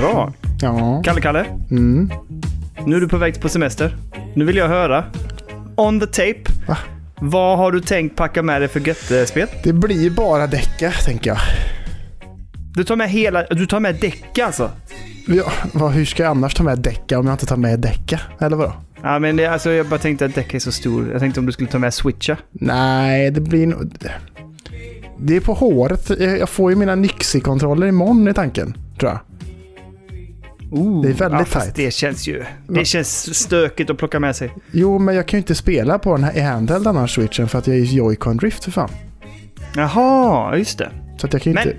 Bra. Ja. Kalle, Kalle. Mm. Nu är du på väg på semester. Nu vill jag höra, on the tape, Va? vad har du tänkt packa med dig för göttespel? Det blir bara däcka, tänker jag. Du tar med hela, du tar med däck alltså? Ja, vad, hur ska jag annars ta med däcka om jag inte tar med däcka? Eller vadå? Ja, men det, alltså, jag bara tänkte att däck är så stor. Jag tänkte om du skulle ta med switcha. Nej, det blir nog... Det är på håret. Jag jag får ju mina Nixie-kontroller imorgon i tanken, tror jag. Ooh, Det är väldigt ja, tajt. Det känns ju... Det känns stökigt att plocka med sig. Jo, men jag kan ju inte spela på den här i handheld annars, switchen, för att jag är Joy-Con Drift för fan. Jaha, just det. Så att jag kan ju Men- inte...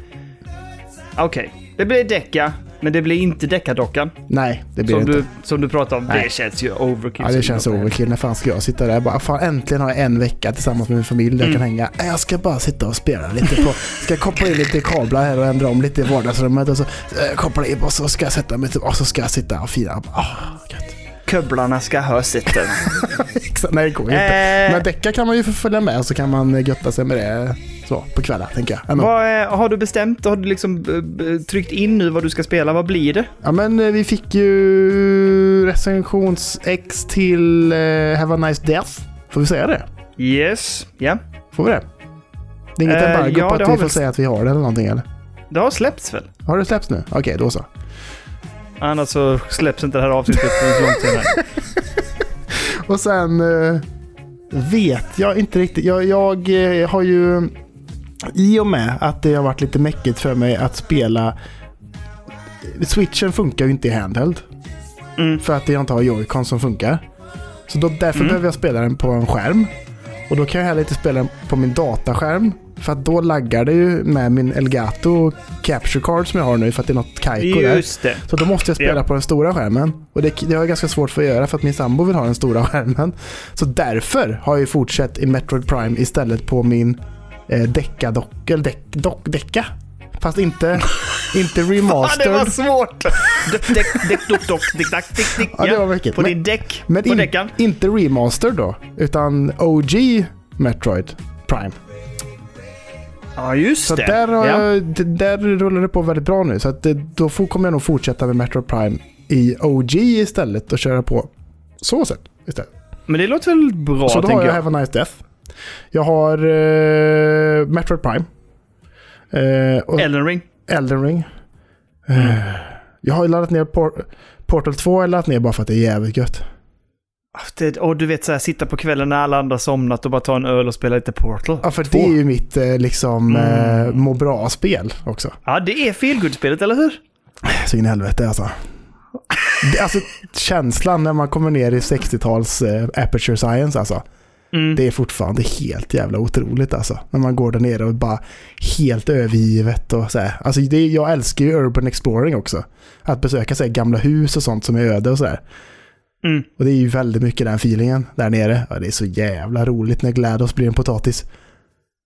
Okej, det blir däcka, men det blir inte deckardockan. Nej, det blir Som det inte. du, som du pratade om. Nej. Det känns ju overkill. Ja, det känns overkill. När fan ska jag sitta där bara, fan äntligen har jag en vecka tillsammans med min familj där jag Mm. kan hänga. Jag ska bara sitta och spela lite på, ska koppla in lite kablar här och ändra om lite i vardagsrummet och så eh, koppla in och så ska jag sätta mig till, och så ska jag sitta och fira. Ah, gött. Köbblarna ska ha. Exakt, Nej, det går ju inte. Eh. Men däcka kan man ju följa med så kan man götta sig med det så på kvällar, tänker jag. Vad, är- har du bestämt? Har du liksom eh, eh, tryckt in nu vad du ska spela? Vad blir det? Ja, men eh, vi fick ju recensions-X till eh, Have a Nice Death. Får vi säga det? Yes, ja. Får vi det? Det är inget Eh, embargo ja, på att vi får väl- säga att vi har det eller någonting eller? Det har släppts väl? Har det släppts nu? Okej, då så. Annars så släpps inte det här avsnittet för långt senare. Och sen eh, vet jag inte riktigt. Jag, jag eh, har ju i och med att det har varit lite mäckigt för mig att spela Switchen funkar ju inte i handheld. Mm. För att jag inte har Joy-Con som funkar. Så då, därför Mm. behöver jag spela den på en skärm. Och då kan jag heller inte spela den på min dataskärm. För att då laggar det ju med min Elgato Capture Card som jag har nu för att det är något kajko där. Just det. Så då måste jag spela Ja. på den stora skärmen. Och det, det har jag ganska svårt för att göra för att min sambo vill ha den stora skärmen. Så därför har jag ju fortsatt i Metroid Prime istället på min eh, Decca-docka. Eller deck, dock, Decca. Fast inte, inte Ah, det var remastered. svårt! Däck, däck, dock, dock, dick, dack, dick, dick. Ja, det var mäckigt. På Men- din däck. Men på däckan. inte remastered då, utan OG Metroid Prime. Ja, just Så det. där, ja. jag, där rullar det på väldigt bra nu. Så att det, då får, kommer jag nog fortsätta med Metroid Prime i OG istället och köra på så sätt istället. Men det låter väl bra, så då har tänker jag jag. Have a Nice Death. Jag har eh, Metroid Prime. Eh, och Elden Ring. Elden Ring. Eh, jag har ju laddat ner Por- Portal 2 har jag laddat ner bara för att det är jävligt gött. Det, och du vet så här, sitta på kvällen när alla andra somnat och bara ta en öl och spela lite Portal. Ja, för Två. det är ju mitt eh, liksom Mm. eh, må bra-spel också. Ja, det är feelgood-spelet, eller hur? Så in i helvete alltså. Det, alltså känslan när man kommer ner i 60-tals eh, aperture science alltså. Mm. Det är fortfarande helt jävla otroligt alltså. När man går där nere och bara helt övergivet och så här. Alltså det, jag älskar ju urban exploring också. Att besöka så här, gamla hus och sånt som är öde och så här. Mm. Och det är ju väldigt mycket den feelingen där nere. Ja, det är så jävla roligt när GLaDOS blir en potatis.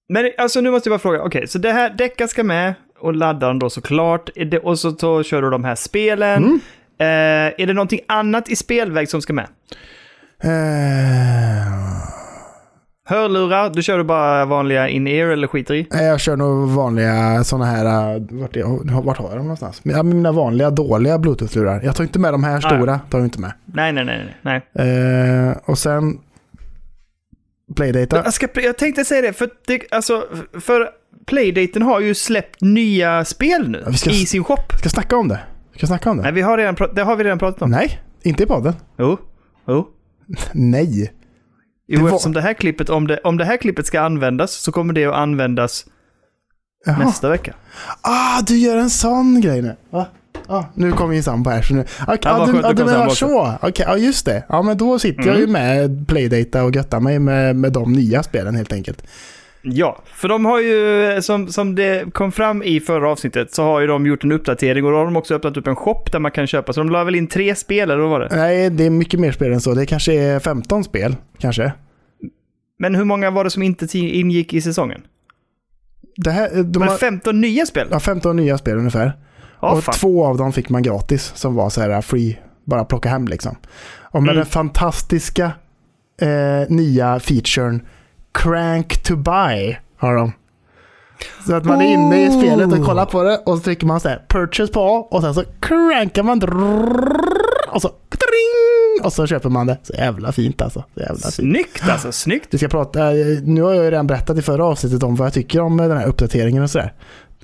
Men alltså nu måste jag bara fråga, okej, så det här däcka ska med och ladda den då såklart. Och så to, kör du de här spelen. Mm. Eh, är det någonting annat i spelväg som ska med? Eh, Hörlurar, du kör du bara vanliga in-ear eller skiter i? Jag kör nog vanliga sådana här, äh, vart, är, vart har jag dem någonstans? Mina vanliga dåliga bluetooth-lurar. Jag tar inte med de här Ah, stora, tar jag inte med. Nej, nej, nej, nej. Eh, och sen Playdata. Jag, ska, jag tänkte säga det, för, det, alltså, för Playdaten har ju släppt nya spel nu Ja, vi ska- i sin shop. Ska jag snacka om det? Ska jag snacka om det? Nej, vi har redan, det har vi redan pratat om. Nej, inte i podden. Jo. Jo. Nej. Jo, Det var- eftersom det här klippet, om det, om det här klippet ska användas så kommer det att användas Jaha. nästa vecka. Ah, du gör en sån grej nu. Va? Ah, nu kommer min sambo här. Så nu. Okay, Ja, ah, du, ah, du menar så? Okej, ja just det. Ja, men då sitter jag ju Mm. med Playdata och göttar mig med, med de nya spelen helt enkelt. Ja, för de har ju, som, som det kom fram i förra avsnittet, så har ju de gjort en uppdatering och då har de också öppnat upp en shop där man kan köpa. Så de la väl in tre spel, eller vad var det? Nej, det är mycket mer spel än så. Det kanske är 15 spel, kanske. Men hur många var det som inte ingick i säsongen? Det här, de Var det har, 15 nya spel? ja, 15 nya spel ungefär. Ja, och fan. två av dem fick man gratis som var så här free, bara plocka hem liksom. Och med Mm. den fantastiska eh, nya featuren Crank to buy har de. Så att man är inne i spelet och kollar på det och så trycker man så här purchase på och sen så crankar man och så och så köper man det. Så jävla fint alltså. Så jävla fint. Snyggt alltså, snyggt. Vi ska prata, nu har jag ju redan berättat i förra avsnittet om vad jag tycker om den här uppdateringen och sådär.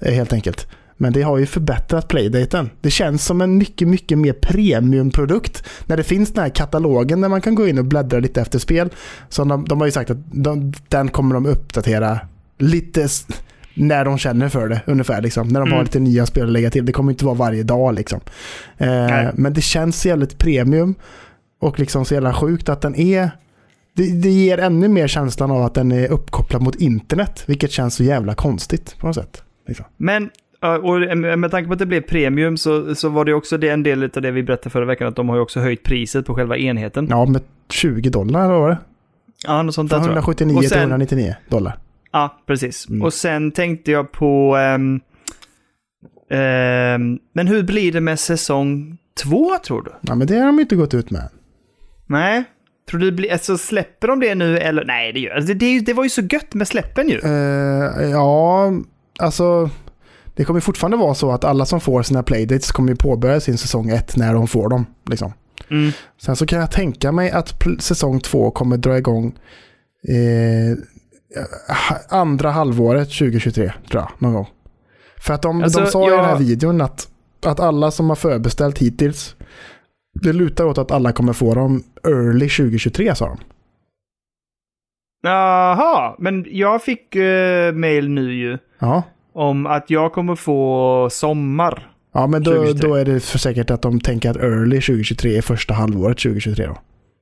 Helt enkelt. Men det har ju förbättrat playdaten. Det känns som en mycket, mycket mer premiumprodukt. När det finns den här katalogen där man kan gå in och bläddra lite efter spel. Så de, de har ju sagt att de, den kommer de uppdatera lite när de känner för det ungefär. Liksom. När de har Mm. lite nya spel att lägga till. Det kommer inte vara varje dag liksom. Eh, men det känns jävligt premium och liksom så jävla sjukt att den är det, det ger ännu mer känslan av att den är uppkopplad mot internet, vilket känns så jävla konstigt på något sätt. Liksom. Men, och med tanke på att det blev premium så, så var det också det en del av det vi berättade förra veckan, att de har ju också höjt priset på själva enheten. Ja, med 20 dollar var det. Ja, något sånt Från tror jag. 179 Och till sen- 199 dollar. Ja, precis. Mm. Och sen tänkte jag på... ehm, ehm, men hur blir det med säsong två, tror du? Ja, men det har de inte gått ut med. Nej? Tror du blir... Alltså, släpper de det nu eller? Nej, det gör alltså, det, det, var ju så gött med släppen ju. Eh, ja, alltså det kommer fortfarande vara så att alla som får sina playdates kommer påbörja sin säsong 1 när de får dem. Liksom. Mm. Sen så kan jag tänka mig att säsong 2 kommer dra igång eh, andra halvåret 2023, tror jag, någon gång. För att de, Alltså, de sa i den här jag- videon att, att alla som har förbeställt hittills, det lutar åt att alla kommer få dem early 2023, sa de. Jaha, men jag fick uh, mail nu ju Ja, om att jag kommer få sommar. ja men då, 2023. då är det för säkert att de tänker att early 2023 är första halvåret 2023 då.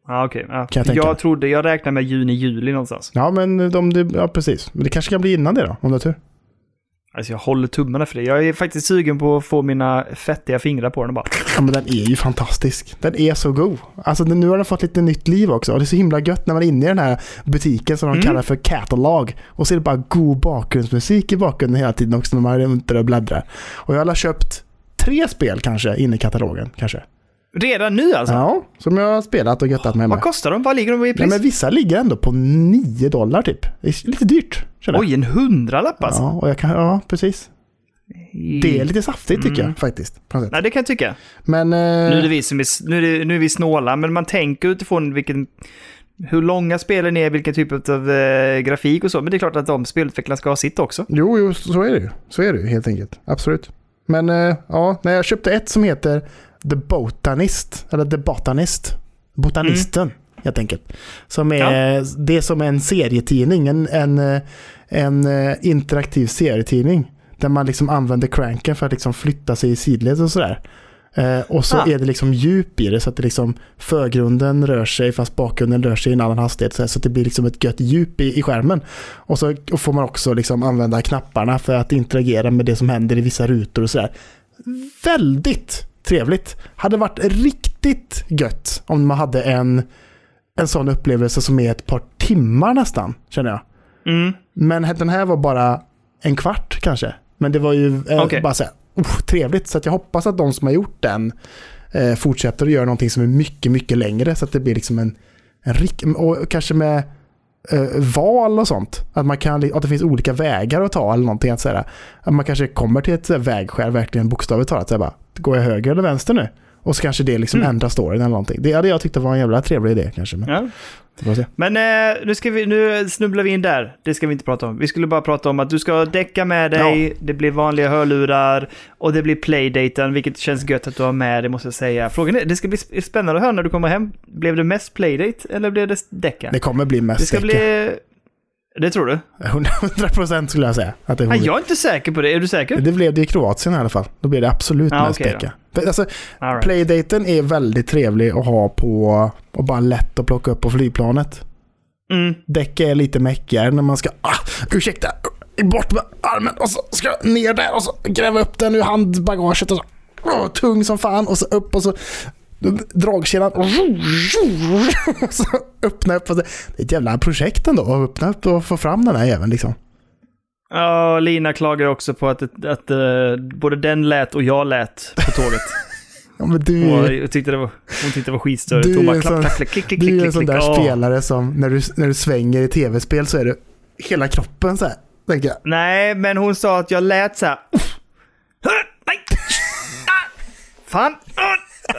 Ja, okej. Ja. Kan jag jag trodde, jag räknar med juni, juli någonstans. Ja, men de, de, ja, precis. Men det kanske kan bli innan det då, om du har tur. Alltså jag håller tummarna för det. Jag är faktiskt sugen på att få mina fettiga fingrar på den och bara... Ja, men den är ju fantastisk. Den är så god. Alltså nu har den fått lite nytt liv också. Och det är så himla gött när man är inne i den här butiken som de Mm. kallar för catalog. Och så är det bara god bakgrundsmusik i bakgrunden hela tiden också när man är runt där och bläddrar. Och jag har köpt tre spel kanske inne i katalogen. Kanske. Redan nu alltså? Ja, som jag har spelat och göttat mig med. Vad kostar de? Vad ligger de i Nej, pris? men vissa ligger ändå på 9 dollar typ. Det är lite dyrt. känner jag. Oj, en hundralapp alltså? Ja, och jag kan, ja, precis. Det är lite saftigt tycker Mm. jag faktiskt. Nej, det kan jag tycka. Men... eh, Nu är, vi som är, nu, är nu är vi snåla, men man tänker utifrån vilken, hur långa spelen är, vilken typ av eh, grafik och så. Men det är klart att de spelutvecklarna ska ha sitt också. Jo, jo, så är det ju. Så är det ju helt enkelt. Absolut. Men eh, ja, när jag köpte ett som heter The Botanist, eller The Botanist, Botanisten helt enkelt. Som är, det är som en serietidning, en, en, eh, en eh, interaktiv serietidning. Där man liksom använder cranken för att liksom flytta sig i sidled och sådär. Eh, och så Ah. är det liksom djup i det så att det liksom förgrunden rör sig fast bakgrunden rör sig i en annan hastighet. Så, här, så att det blir liksom ett gött djup i, i skärmen. Och så och får man också liksom använda knapparna för att interagera med det som händer i vissa rutor och sådär. Väldigt trevligt. Hade varit riktigt gött om man hade en, en sån upplevelse som är ett par timmar nästan, känner jag. Mm. Men den här var bara en kvart kanske. Men det var ju eh, Okej. bara så här, oh, trevligt. Så jag hoppas att de som har gjort den eh, fortsätter att göra någonting som är mycket, mycket längre. Så att det blir liksom en, en rik, och kanske med eh, val och sånt. Att, man kan, att det finns olika vägar att ta eller någonting. Att, säga, att man kanske kommer till ett så här vägskäl, verkligen bokstavligt talat. Så här, bara, går jag höger eller vänster nu? Och så kanske det liksom Mm. ändrar storyn eller någonting. Det hade jag tyckt var en jävla trevlig idé kanske. Men, Ja. Men eh, nu, ska vi, nu snubblar vi in där. Det ska vi inte prata om. Vi skulle bara prata om att du ska däcka med dig, det blir vanliga hörlurar och det blir playdaten, vilket känns gött att du har med det måste jag säga. Frågan är, det ska bli sp- spännande att höra när du kommer hem. Blev det mest playdate eller blev det däcka? Det kommer bli mest Det ska däcka. bli... Det tror du? 100% skulle jag säga. Att det, Nej, jag är inte säker på det. Är du säker? det blev det i Kroatien i alla fall. Då blev det absolut Ja, mest okej däcka. För, Alltså, All right. playdaten är väldigt trevlig att ha på och bara lätt att plocka upp på flygplanet. Mm. Däck är lite mäckigare när man ska, ah, ursäkta, bort med armen och så ska jag ner där och så gräva upp den ur handbagaget och så, åh, tung som fan och så upp och så dragkedjan så öppna upp. Och det är ett jävla projekt ändå att öppna upp och få fram den här jäveln liksom. Ja, Lina klagar också på att, att, eh, både den lät och jag lät på tåget. Ja, men du, Och jag tyckte det var, hon tyckte det var skitstörigt. Du Hon är bara en klapp, klapp, klapp, klick, klick, Du är klick, en klick, sån klick. där Åh. spelare som när du, när du svänger i tv-spel så är det hela kroppen så här tänker jag. Nej, men hon sa att jag lät så här. Nej! Ah! Fan!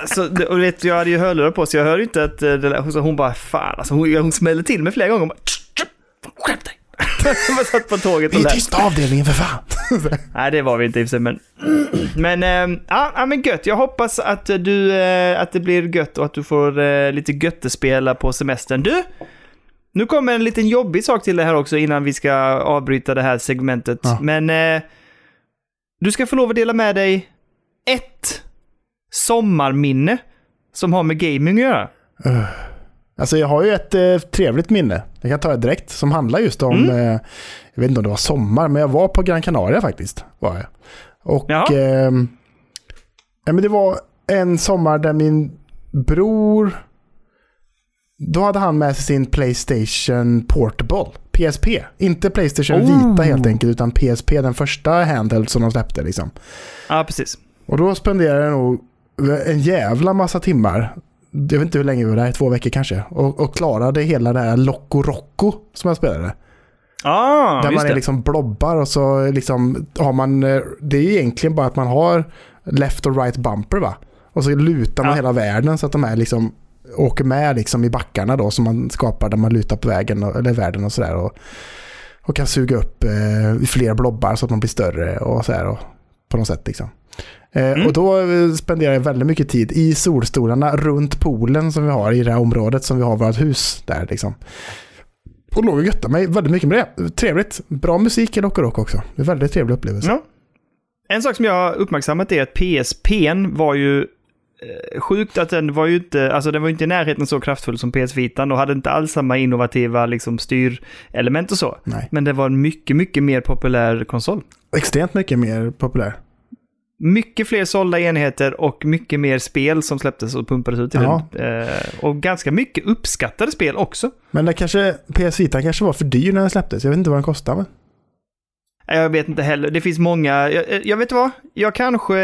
Så, det- och vet, jag hade ju hörlurar på så jag hörde inte att eh, det så hon bara fan alltså hon, hon smällde till mig flera gånger. Hon bara, Skärp dig! Jag satt på tåget Vi och är lät. tysta avdelningen för fan. Nej, det var vi inte i och för sig, men... Men, eh, ja, men gött. Jag hoppas att du, eh, att det blir gött och att du får eh, lite göttespela på semestern. Du! Nu kommer en liten jobbig sak till det här också innan vi ska avbryta det här segmentet. Ja. Men eh, du ska få lov att dela med dig ett sommarminne som har med gaming att göra. Alltså jag har ju ett eh, trevligt minne. Jag kan ta det direkt. Som handlar just om, Mm. eh, jag vet inte om det var sommar, men jag var på Gran Canaria faktiskt. Var jag. Och ehm, ja, men det var en sommar där min bror, då hade han med sig sin Playstation Portable. PSP. Inte Playstation Oh. Vita helt enkelt, utan PSP, den första handheld som de släppte liksom. Ja, precis. Och då spenderade jag nog en jävla massa timmar. Jag vet inte hur länge vi var där, två veckor kanske. Och, och klarade hela det här Loco Rocco som jag spelade. Ah, där man är det. liksom blobbar och så liksom har man, eh, det är egentligen bara att man har left och right bumper va. Och så lutar man Ja. hela världen så att de är liksom åker med liksom i backarna då som man skapar där man lutar på vägen och, eller världen och sådär. Och, och kan suga upp eh, fler blobbar så att man blir större och sådär. Och, på något sätt liksom. Eh, Mm. Och då eh, spenderar jag väldigt mycket tid i solstolarna runt poolen som vi har i det här området som vi har vårt hus där liksom. Och låg och göttade mig väldigt mycket med det. Trevligt. Bra musik i Loco Rock också. Det är väldigt trevlig upplevelse. Ja. En sak som jag har uppmärksammat är att PSPn var ju eh, sjukt att den var ju inte, alltså den var ju inte i närheten så kraftfull som PS Vitan och hade inte alls samma innovativa liksom styrelement och så. Nej. Men det var en mycket, mycket mer populär konsol. Extremt mycket mer populär. Mycket fler sålda enheter och mycket mer spel som släpptes och pumpades ut i Ja. den. Eh, och ganska mycket uppskattade spel också. Men det kanske, PS Vita kanske var för dyr när den släpptes. Jag vet inte vad den kostade. Men. Jag vet inte heller. Det finns många. Jag, jag vet vad? Jag kanske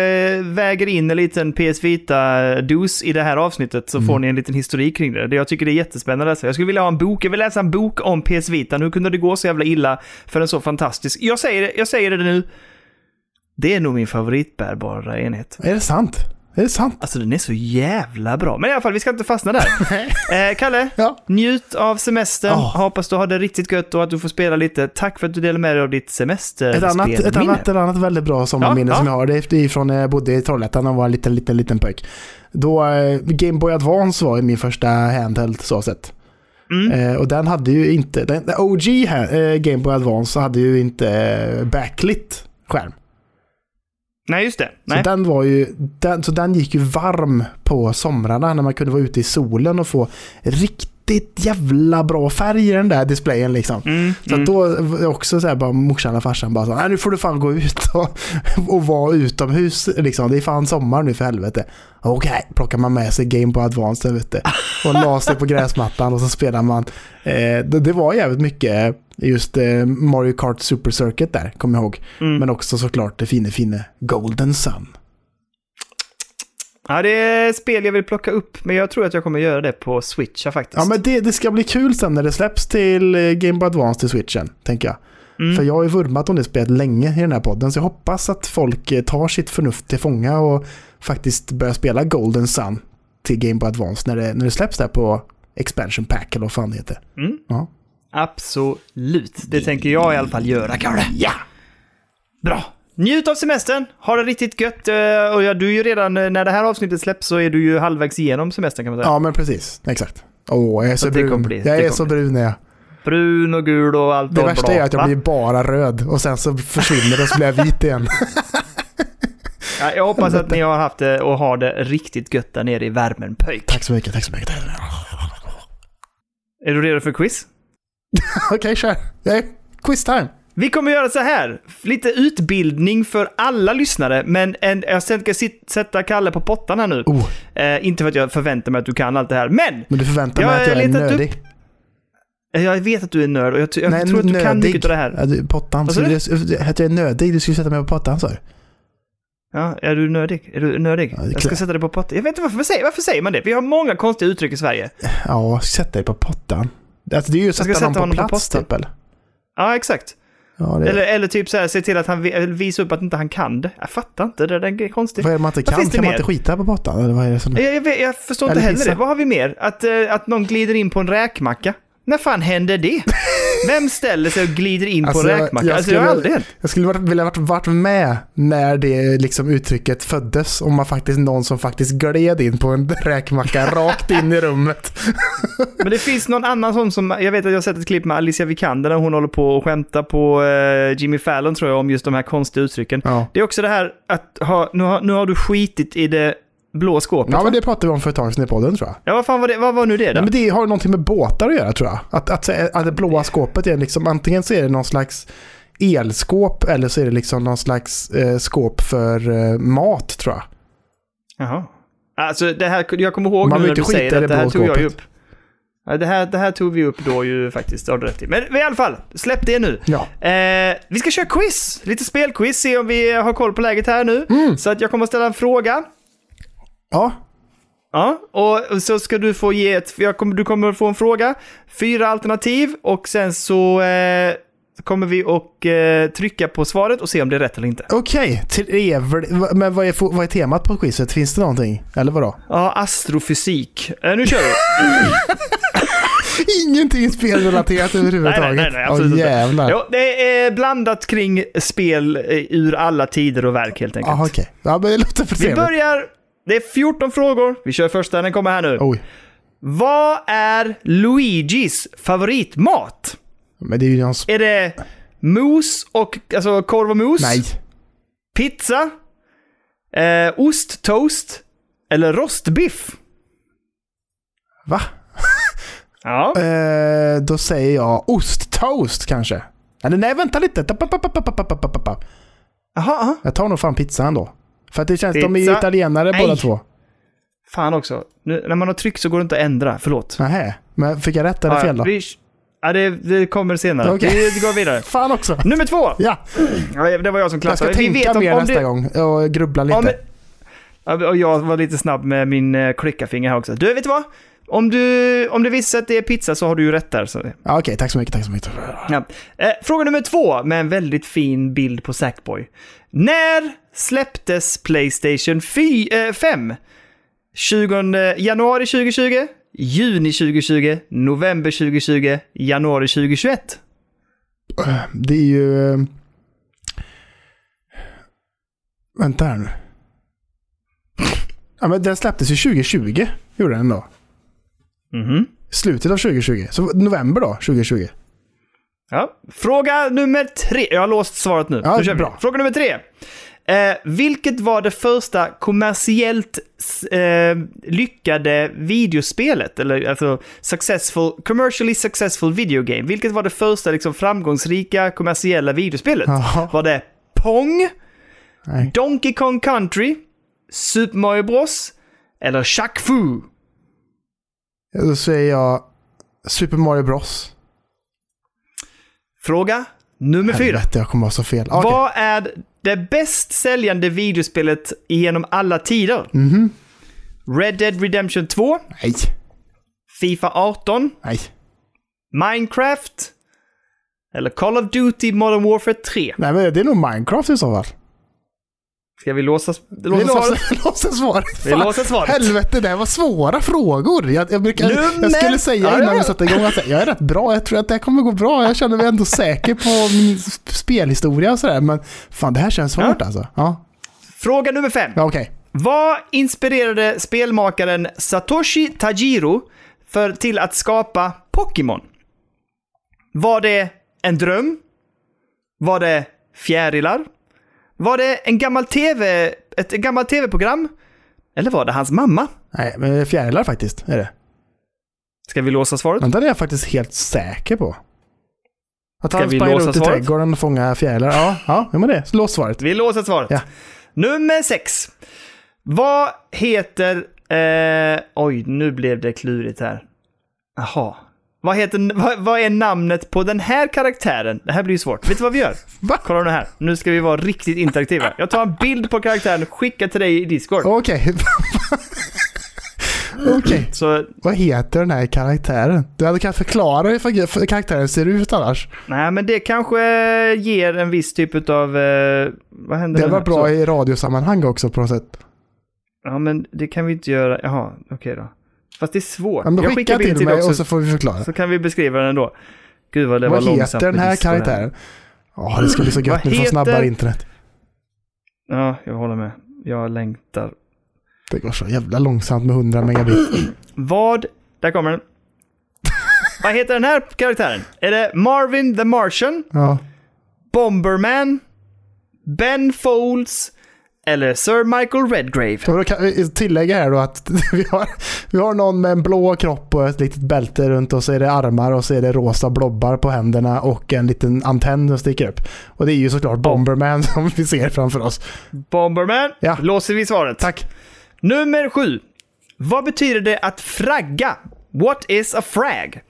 väger in en liten PS Vita-dos i det här avsnittet så får ni en liten historik kring det. Jag tycker det är jättespännande att läsa. Jag skulle vilja ha en bok. Jag vill läsa en bok om PS Vita. Hur kunde det gå så jävla illa för en så fantastisk... Jag säger jag säger det nu. Det är nog min favoritbärbara enhet. Är det sant? Är det sant? Alltså den är så jävla bra. Men i alla fall, vi ska inte fastna där. eh, Kalle, Ja. njut av semestern. Åh. Hoppas du har det riktigt gött och att du får spela lite. Tack för att du delade med dig av ditt semester. Ett annat, ett, annat, ett annat väldigt bra sommarminne Ja, ja. som jag har, det är från när jag bodde i Trollhättan och var en liten, liten, liten pojk. Då eh, Game Boy Advance var min första handheld så sett. Mm. Eh, och den hade ju inte, den, den OG här, eh, Game Boy Advance hade ju inte eh, backlit skärm. Nej, just det. Så Nej. den, var ju, den, så den gick ju varm på somrarna när man kunde vara ute i solen och få riktigt jävla bra färg i den där displayen liksom. Mm, Så att då också så här bara morsan och farsan bara så här, "Nej, nu får du fan gå ut och, och vara utomhus liksom. Det är fan sommar nu för helvete. Okej, plockar man med sig Game Boy Advance vet du. Och la sig på gräsmattan och så spelar man. Eh, det, det var jävligt mycket just eh, Mario Kart Super Circuit där, kommer jag ihåg. mm. Men också såklart det fine, fine Golden Sun. Ja, det är spel jag vill plocka upp, men jag tror att jag kommer göra det på Switch faktiskt. Ja men det, det ska bli kul sen när det släpps till eh, Game Boy Advance till Switchen, tänker jag. Mm. För jag har ju vurmat om det spelet länge i den här podden, så jag hoppas att folk eh, tar sitt förnuft till fånga och faktiskt börjar spela Golden Sun till Game Boy Advance när det, när det släpps där på Expansion Pack eller vad fan det heter. Mm. Ja. Absolut. Det tänker jag i alla fall göra, Kalle. Ja! Bra. Njut av semestern, ha det riktigt gött. eh, Och ja, du är ju redan, eh, när det här avsnittet släpps så är du ju halvvägs igenom semestern kan man säga. ja, men precis. Exakt. Åh, jag är så, Så brun. bli- jag är så brun är jag. Brun och gul och allt Det och värsta bra, är att jag va? blir bara röd och sen så försvinner det och så blir jag vit igen. Ja, jag hoppas att ni har haft det och har det riktigt gött där nere i värmen, pöjk. tack så mycket, tack så mycket. Är du redo för quiz? Okej, kör. Jag är quiz time. Vi kommer göra så här. Lite utbildning för alla lyssnare, men en, jag ska sit- sätta Kalle på pottan här nu. Oh, Eh, inte för att jag förväntar mig att du kan allt det här, men men du förväntar mig att jag är nördig. jag vet att du är nörd och jag, jag tror att du kan mycket av det här. Ja, du, pottan. Skulle du? att jag är nödig, du skulle sätta mig på pottan sa du? Ja, är du nördig? Är du nördig? Ja, jag ska sätta dig på pottan. Jag vet inte varför, varför säger, varför säger man det? Vi har många konstiga uttryck i Sverige. Ja, sätta dig på pottan. Alltså det är ju att sätta sätta någon på på plats pottan. typ eller? Ja, exakt. Ja, det, Eller, eller typ så här, se till att han vi- eller visa upp att inte han kan det. Jag fattar inte, det där är konstigt. vad är det man inte kan? det Kan man inte skita på botten? Eller vad är det som... Jag, jag, jag förstår inte Eller heller pissa. det. Vad har vi mer? Att, eh, att någon glider in på en räkmacka? När fan händer det? Vem ställer sig och glider in Alltså, på en jag- räkmacka? jag alltså, skulle- aldrig hänt. Jag skulle varit, vilja varit, varit med när det liksom uttrycket föddes. Om man faktiskt någon som faktiskt gled in på en räkmacka rakt in i rummet. Men det finns någon annan sån som, jag vet att jag har sett ett klipp med Alicia Vikander när hon håller på och skämtar på eh, Jimmy Fallon tror jag om just de här konstiga uttrycken. Ja. Det är också det här att ha, nu, har, nu har du skitit i det blå skåpet. Ja, men det pratade vi om för ett tag sedan i podden tror jag. ja vad fan var det? Vad var nu det då? Nej, men det har någonting med båtar att göra tror jag. Att, att, att det blåa skåpet är liksom, antingen så är det någon slags elskåp eller så är det liksom någon slags eh, skåp för eh, mat tror jag. Jaha. Alltså det här, jag kommer ihåg Man nu när du säger det det här tog jag ju upp. Det, här, det här tog vi upp då ju faktiskt, har du rätt i. Men i alla fall, släpp det nu. Ja. Eh, vi ska köra quiz, lite spelquiz, se om vi har koll på läget här nu. Mm. Så att jag kommer att ställa en fråga. Ja, Ja, och så ska du få ge ett, kommer, du kommer få en fråga, fyra alternativ och sen så eh, kommer vi att eh, trycka på svaret och se om det är rätt eller inte. okej. Trevligt. Men vad är, vad är temat på quizet? Finns det någonting? Eller vadå? Ja, astrofysik. Eh, nu kör vi! Ingenting spelrelaterat överhuvudtaget. nej, nej, absolut Åh, inte. jävlar. Jo, det är blandat kring spel eh, ur alla tider och verk helt enkelt. Jaha, okej. Ja, men det låter för Vi trevligt. börjar, det är 14 frågor. Vi kör första, den kommer här nu. Oj. Vad är Luigis favoritmat? Men det är ju hans... Är det mos och, alltså korv och mos? Nej. Pizza? Eh, osttoast? Eller rostbiff? Va? Ja. Eh, då säger jag osttoast kanske. Eller nej, vänta lite. Jaha, aha. Jag tar nog fan pizzan då. För att det känns, de är ju Pizza? italienare Nej. båda två. Fan också. Nu, när man har tryckt så går det inte att ändra. Förlåt. Nähä. Men fick jag rätt eller Ja, fel då? Vi, ja, det, det kommer senare. Okej. Vi, vi går vidare. Fan också. Nummer två! Ja, Ja, det var jag som jag klassade. ska Vi tänka vet om- mer om nästa det- gång och grubbla lite. Ja, och jag var lite snabb med min eh, klickarfinger här också. Du, vet du vad? Om, du, om visar sig att det är pizza så har du ju rätt där. Så. Ja, Okej, tack så mycket. Tack så mycket. Ja. Eh, fråga nummer två med en väldigt fin bild på Sackboy. När släpptes Playstation 5? 20 januari 2020, juni 2020, november 2020, januari 2021? Det är ju... eh, Vänta här nu. Ja, men den släpptes ju 2020. Gjorde den då. Mhm. Slutet av 2020. Så november då, 2020. Ja. Fråga nummer tre. Jag har låst svaret nu. Ja, nu bra. Fråga nummer tre. Eh, vilket var det första kommersiellt eh, lyckade videospelet? Eller alltså successful, commercially successful video game. Vilket var det första liksom, framgångsrika kommersiella videospelet? Jaha. Var det Pong, Nej. Donkey Kong Country, Super Mario Bros eller Shaq Fu? Då säger jag Super Mario Bros. Fråga nummer fyra. Jag kommer vara så fel. Okej. Vad är det bäst säljande videospelet genom alla tider? Mhm. Red Dead Redemption 2, Nej. Fifa 18, Nej. Minecraft eller Call of Duty Modern Warfare 3? Nej, men det är nog Minecraft i så fall. Ska vi låsa, låsa Vi svaret? låser svaret. Vi låser svaret. Helvete, det här var svåra frågor. Jag, jag, brukar, Nummer- jag skulle säga innan ja. vi satte igång att jag är rätt bra. Jag tror att det här kommer gå bra. Jag känner mig ändå säker på min sp- spelhistoria och sådär. Men fan, det här känns svårt Ja. alltså. Ja, Fråga nummer fem. ja okej. Vad inspirerade spelmakaren Satoshi Tajiro för till att skapa Pokémon? Var det en dröm? Var det fjärilar? Var det en gammal TV, ett gammalt tv-program? Eller var det hans mamma? Nej, men fjärilar faktiskt är det. Ska vi låsa svaret? Men den är jag faktiskt helt säker på. Att Ska han vi sprang låsa runt i svaret? trädgården och fångade fjärilar. Ja, ja, ja men det. Så Lås svaret. Vi låser svaret. Ja. Nummer sex. Vad heter... Eh, oj, nu blev det klurigt här. Jaha. Vad, heter, vad, vad är namnet på den här karaktären? Det här blir ju svårt. Vet du vad vi gör? Va? Kolla nu här. Nu ska vi vara riktigt interaktiva. Jag tar en bild på karaktären och skickar till dig i Discord. Okej. Okej. Så Vad heter den här karaktären? Du hade kan förklara hur karaktären ser ut annars. nej, men det kanske ger en viss typ av... Eh, vad händer Det var bra Så. i radiosammanhang också på något sätt. Ja, men det kan vi inte göra. Jaha, okej då. Fast det är svårt. Men Jag skicka skickar bild till mig också, och så får vi förklara. så kan vi beskriva den då. Gud vad det Vad var långsamt heter den här karaktären? Ja, det ska bli så Vad gött vi får heter- snabbare internet. Ja, jag håller med. Jag längtar. Det går så jävla långsamt med 100 megabit. Vad... Där kommer den. vad heter den här karaktären? Är det Marvin the Martian? Ja. Bomberman? Ben Folds? Eller Sir Michael Redgrave? Och då kan vi tillägga här då att vi har, vi har någon med en blå kropp och ett litet bälte runt och så är det armar och så är det rosa blobbar på händerna och en liten antenn som sticker upp. Och det är ju såklart Bomberman som vi ser framför oss. Bomberman? Ja. Låser vi svaret. Tack. Nummer sju. Vad betyder det att fragga? What is a frag?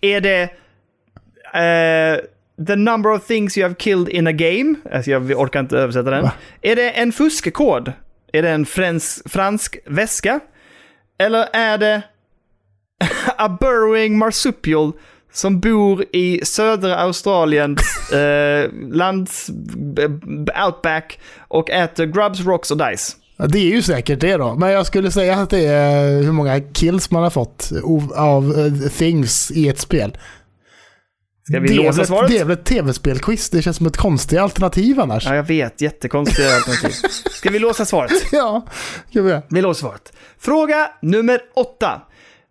Är det eh, the number of things you have killed in a game? Alltså jag orkar inte översätta den. Va? Är det en fuskekod? Är det en frans, fransk väska? Eller är det a burrowing marsupial som bor i södra Australien, eh, lands, b- outback och äter grubs, rocks och dice? Ja, det är ju säkert det då. Men jag skulle säga att det är hur många kills man har fått av- av eh, things i ett spel. Ska vi det, låsa svaret? det är väl ett tv-spelquiz? Det känns som ett konstigt alternativ annars. Ja, jag vet. Jättekonstiga alternativ. Ska vi låsa svaret? Ja, ska vi göra. Vi låser svaret. Fråga nummer åtta.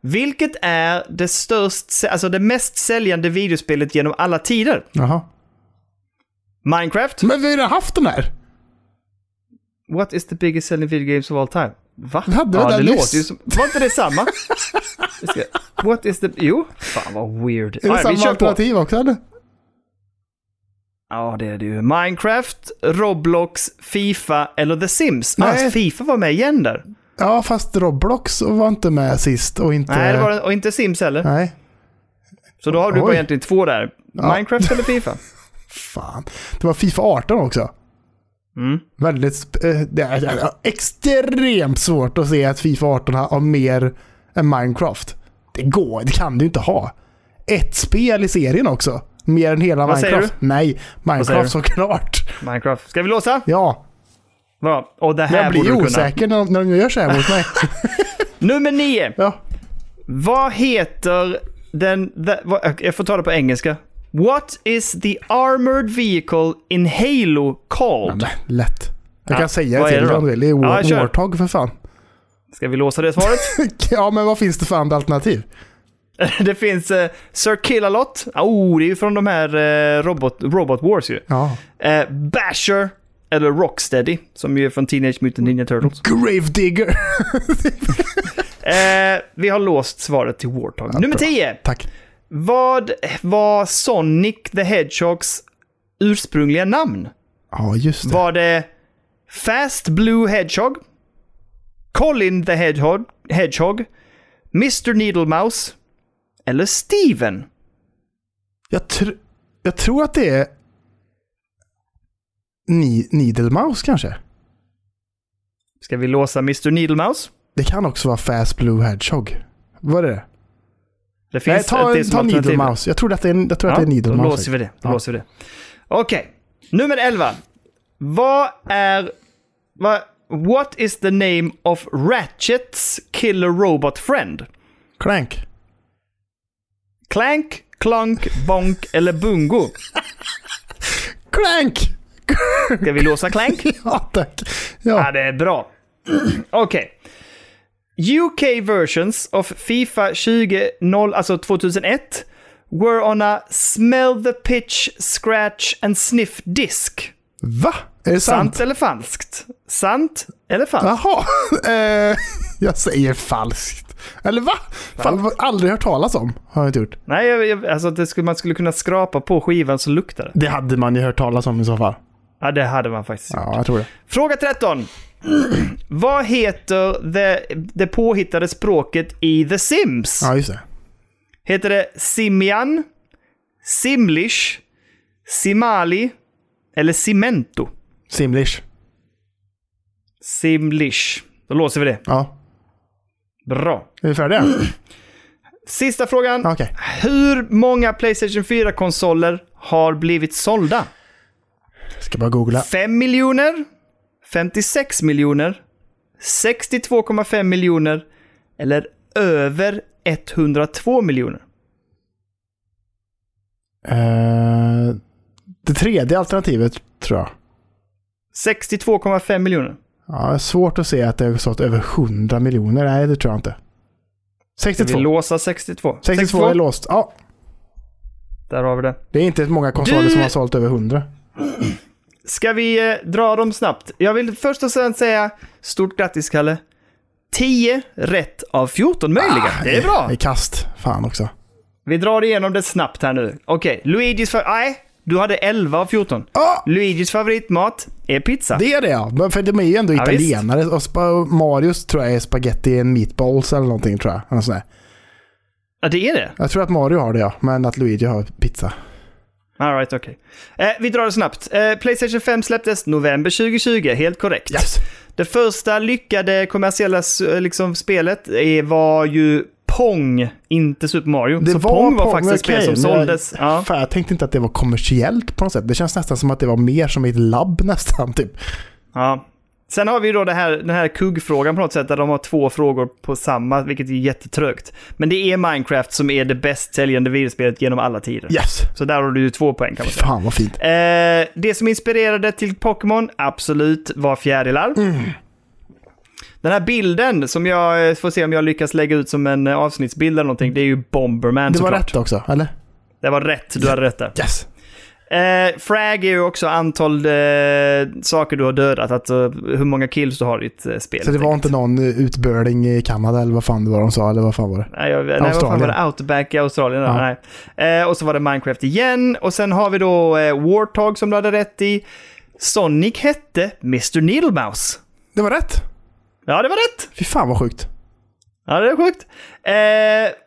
Vilket är det störst, alltså det mest säljande videospelet genom alla tider? Jaha. Minecraft? Men vi har redan haft den här. What is the biggest selling video games of all time? Va? Vi hade ja, det det låter ju som... Var inte det samma? Ska, what is the... Jo. Fan vad weird. Är det vi samma kör på. alternativ också eller? Ja, det är det ju. Minecraft, Roblox, Fifa eller The Sims. Ah, Nej. Fifa var med igen där. Ja, fast Roblox var inte med sist och inte... Nej, det var, och inte Sims heller. Nej, Så då har du Oj. bara egentligen två där. Ja. Minecraft eller Fifa? fan. Det var Fifa 18 också. Mm. Väldigt... eh, Det är extremt svårt att se att Fifa 18 har har mer än Minecraft. Det går, det kan du inte ha. Ett spel i serien också. Mer än hela Vad Minecraft. Nej, Minecraft såklart. Minecraft. Ska vi låsa? Ja, Bra. Och det men här jag borde blir kunna. osäker när, de- när de gör så här mot mig. Nummer nio. Ja. Vad heter den... Jag får ta det på engelska. What is the armored vehicle in Halo Ja, called? men, lätt. Jag Ja, kan säga vad det till dig om du vill. Det är Ja. Warthog för fan. Ska vi låsa det svaret? Ja, men vad finns det för andra alternativ? det finns uh, Sir Killalot. Oh, det är ju från de här eh, Robot, Robot Wars ju. Ja. Eh, Basher. Eller Rocksteady, som ju är från Teenage Mutant Ninja Turtles. Gravedigger. Eh, vi har låst svaret till Warthog. Ja, Nummer bra. 10. Tack. Vad var Sonic the Hedgehogs ursprungliga namn? Ja, just det. Var det Fast Blue Hedgehog? Colin the Hedgehog? Hedgehog Mr Needle Mouse? Eller Steven? Jag, tr jag tror att det är Ni Needle Mouse kanske. Ska vi låsa Mr Needle Mouse? Det kan också vara Fast Blue Hedgehog. Vad är det? Det Nej, finns ta, det ta alternativ. Needle Mouse. Jag tror att det är, jag tror att det är Needle då låser vi det. Då Ja. låser vi det. Okej. Nummer 11. Vad är... Vad, what is the name of Ratchets killer robot friend? Clank. Clank, Clunk, Bonk eller Bungo? Clank! Ska vi låsa Clank? Ja, tack. Ja, Ja. det är bra. Okej. UK versions of Fifa 20, alltså 2001 were on a smell the pitch, scratch and sniff disk. Va? Är det sant? Sant eller falskt? Sant eller falskt? Jaha. Eh, jag säger falskt. Eller va? Fan, aldrig hört talas om. Har jag inte gjort. Nej, jag, jag, alltså det skulle, man skulle kunna skrapa på skivan så luktar det. Det hade man ju hört talas om i så fall. Ja, det hade man faktiskt. Ja, jag tror det. Fråga 13. Vad heter det, det påhittade språket i The Sims? Ja, just det. Heter det Simian, Simlish, Simali eller Cimento? Simlish. Simlish. Då låser vi det. Ja. Bra. Är vi färdiga? Sista frågan. Okay. Hur många Playstation 4-konsoler har blivit sålda? ska bara googla. 5 miljoner? 56 miljoner? 62,5 miljoner? Eller över 102 miljoner? Uh, det tredje alternativet tror jag. 62,5 miljoner. Ja, svårt att se att det har sålt över 100 miljoner. Nej, det tror jag inte. 62. Ska vi låsa 62? 62, 62 är låst. Ja. Där har vi det. Det är inte många konsoler du... som har sålt över 100. Ska vi eh, dra dem snabbt? Jag vill först och främst säga stort grattis Kalle. 10 rätt av 14 möjliga. Ah, det är bra. Det är kast. Fan också. Vi drar igenom det snabbt här nu. Okej, okay. Luigis. Nej, du hade 11 av 14. Ah! Luigis favoritmat är pizza. Det är det ja. För de är ju ändå ja, italienare. Och Marius tror jag är spaghetti and meatballs eller någonting tror jag. Sån Ja, det är det? Jag tror att Mario har det ja. Men att Luigi har pizza. Alright, okej. Okay. Eh, vi drar det snabbt. Eh, Playstation 5 släpptes november 2020, helt korrekt. Yes. Det första lyckade kommersiella liksom, spelet var ju Pong, inte Super Mario. Det så var Pong var Pong, faktiskt ett spel som såldes. Jag, ja. fan, jag tänkte inte att det var kommersiellt på något sätt. Det känns nästan som att det var mer som ett labb nästan. Typ. Ja, Sen har vi då det här, den här kuggfrågan på något sätt, där de har två frågor på samma, vilket är jättetrögt. Men det är Minecraft som är det bäst säljande videospelet genom alla tider. Yes! Så där har du ju två poäng kan man säga. Fan vad fint. Eh, det som inspirerade till Pokémon, absolut, var fjärilar. Mm. Den här bilden som jag får se om jag lyckas lägga ut som en avsnittsbild eller någonting, det är ju Bomberman Det var såklart. rätt också, eller? Det var rätt, du hade rätt där. Yes! Eh, frag är ju också antal eh, saker du har dödat, uh, hur många kills du har i ett uh, spel. Så det var inte någon utbörling i Kanada eller vad fan det var de sa, eller vad fan var det? Nej, jag, nej vad fan var det? Outback i Australien? Ja. Nej. Eh, och så var det Minecraft igen, och sen har vi då eh, Warthog som du hade rätt i. Sonic hette Mr. Needlemouse. Det var rätt! Ja, det var rätt! Fy fan vad sjukt. Ja, det är sjukt. Eh,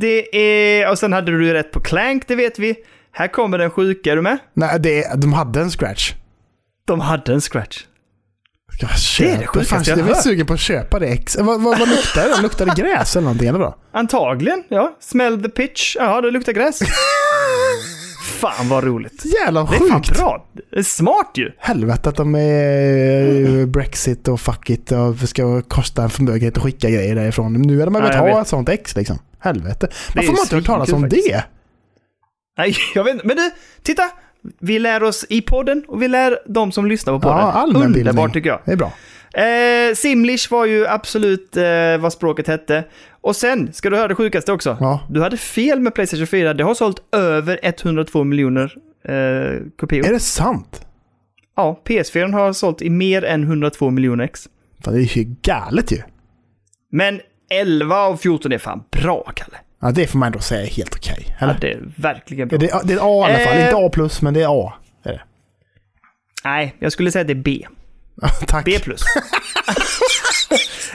det är... Och sen hade du rätt på Clank, det vet vi. Här kommer den sjuka, är du med? Nej, det, de hade en scratch. De hade en scratch. Jag köpa? Det är det sjukaste jag, jag är sugen på att köpa det. Ex vad, vad, vad luktar det? Luktar det gräs eller någonting? Eller bra? Antagligen, ja. Smell the pitch. Ja, det luktar gräs. fan vad roligt. Jävla sjukt. Det är fan bra. Det är smart ju. Helvete att de är Brexit och fuck it och ska kosta en förmögenhet att skicka grejer därifrån. Nu är de väl ja, ha ett sånt ex liksom. Helvete. Varför har man inte hört talas om faktiskt. det? Nej, jag vet inte. Men du, titta! Vi lär oss i podden och vi lär de som lyssnar på podden. Ja, allmänbildning. Underbart tycker jag. Det är bra. Eh, Simlish var ju absolut eh, vad språket hette. Och sen, ska du höra det sjukaste också? Ja. Du hade fel med Playstation 4. Det har sålt över 102 miljoner eh, kopior. Är det sant? Ja, PS4 har sålt i mer än 102 miljoner ex. Fan, det är ju galet ju. Men 11 av 14 är fan bra, Kalle. Ja, det får man ändå säga är helt okej. Okay, ja, det är verkligen bra. Det är, det är A i alla fall. Eh, inte A+, plus, men det är A. Är det. Nej, jag skulle säga att det är B. Tack. B+. plus.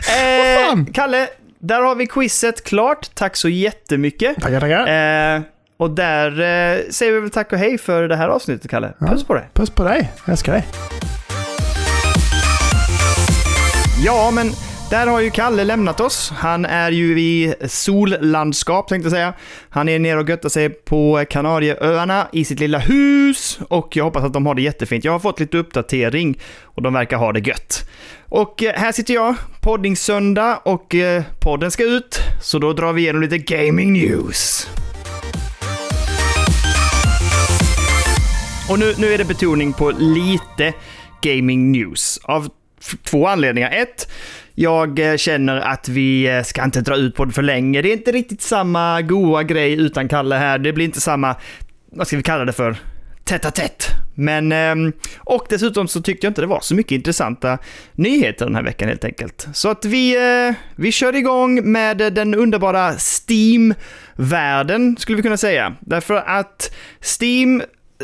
eh, Kalle, där har vi quizet klart. Tack så jättemycket. Tackar, tackar. Eh, och där eh, säger vi väl tack och hej för det här avsnittet, Kalle. Puss ja, på dig. Puss på dig. Jag älskar dig. Ja, men där har ju Kalle lämnat oss. Han är ju i sollandskap tänkte jag säga. Han är nere och göttar sig på Kanarieöarna i sitt lilla hus och jag hoppas att de har det jättefint. Jag har fått lite uppdatering och de verkar ha det gött. Och eh, här sitter jag, poddingsöndag och eh, podden ska ut, så då drar vi igenom lite gaming news. Och nu, nu är det betoning på lite gaming news. Av två anledningar. Ett, jag eh, känner att vi ska inte dra ut på det för länge. Det är inte riktigt samma goa grej utan Kalle här. Det blir inte samma, vad ska vi kalla det för, tätt a tätt. Men, ehm, och dessutom så tyckte jag inte det var så mycket intressanta nyheter den här veckan helt enkelt. Så att vi, eh, vi kör igång med den underbara Steam-världen, skulle vi kunna säga. Därför att Steam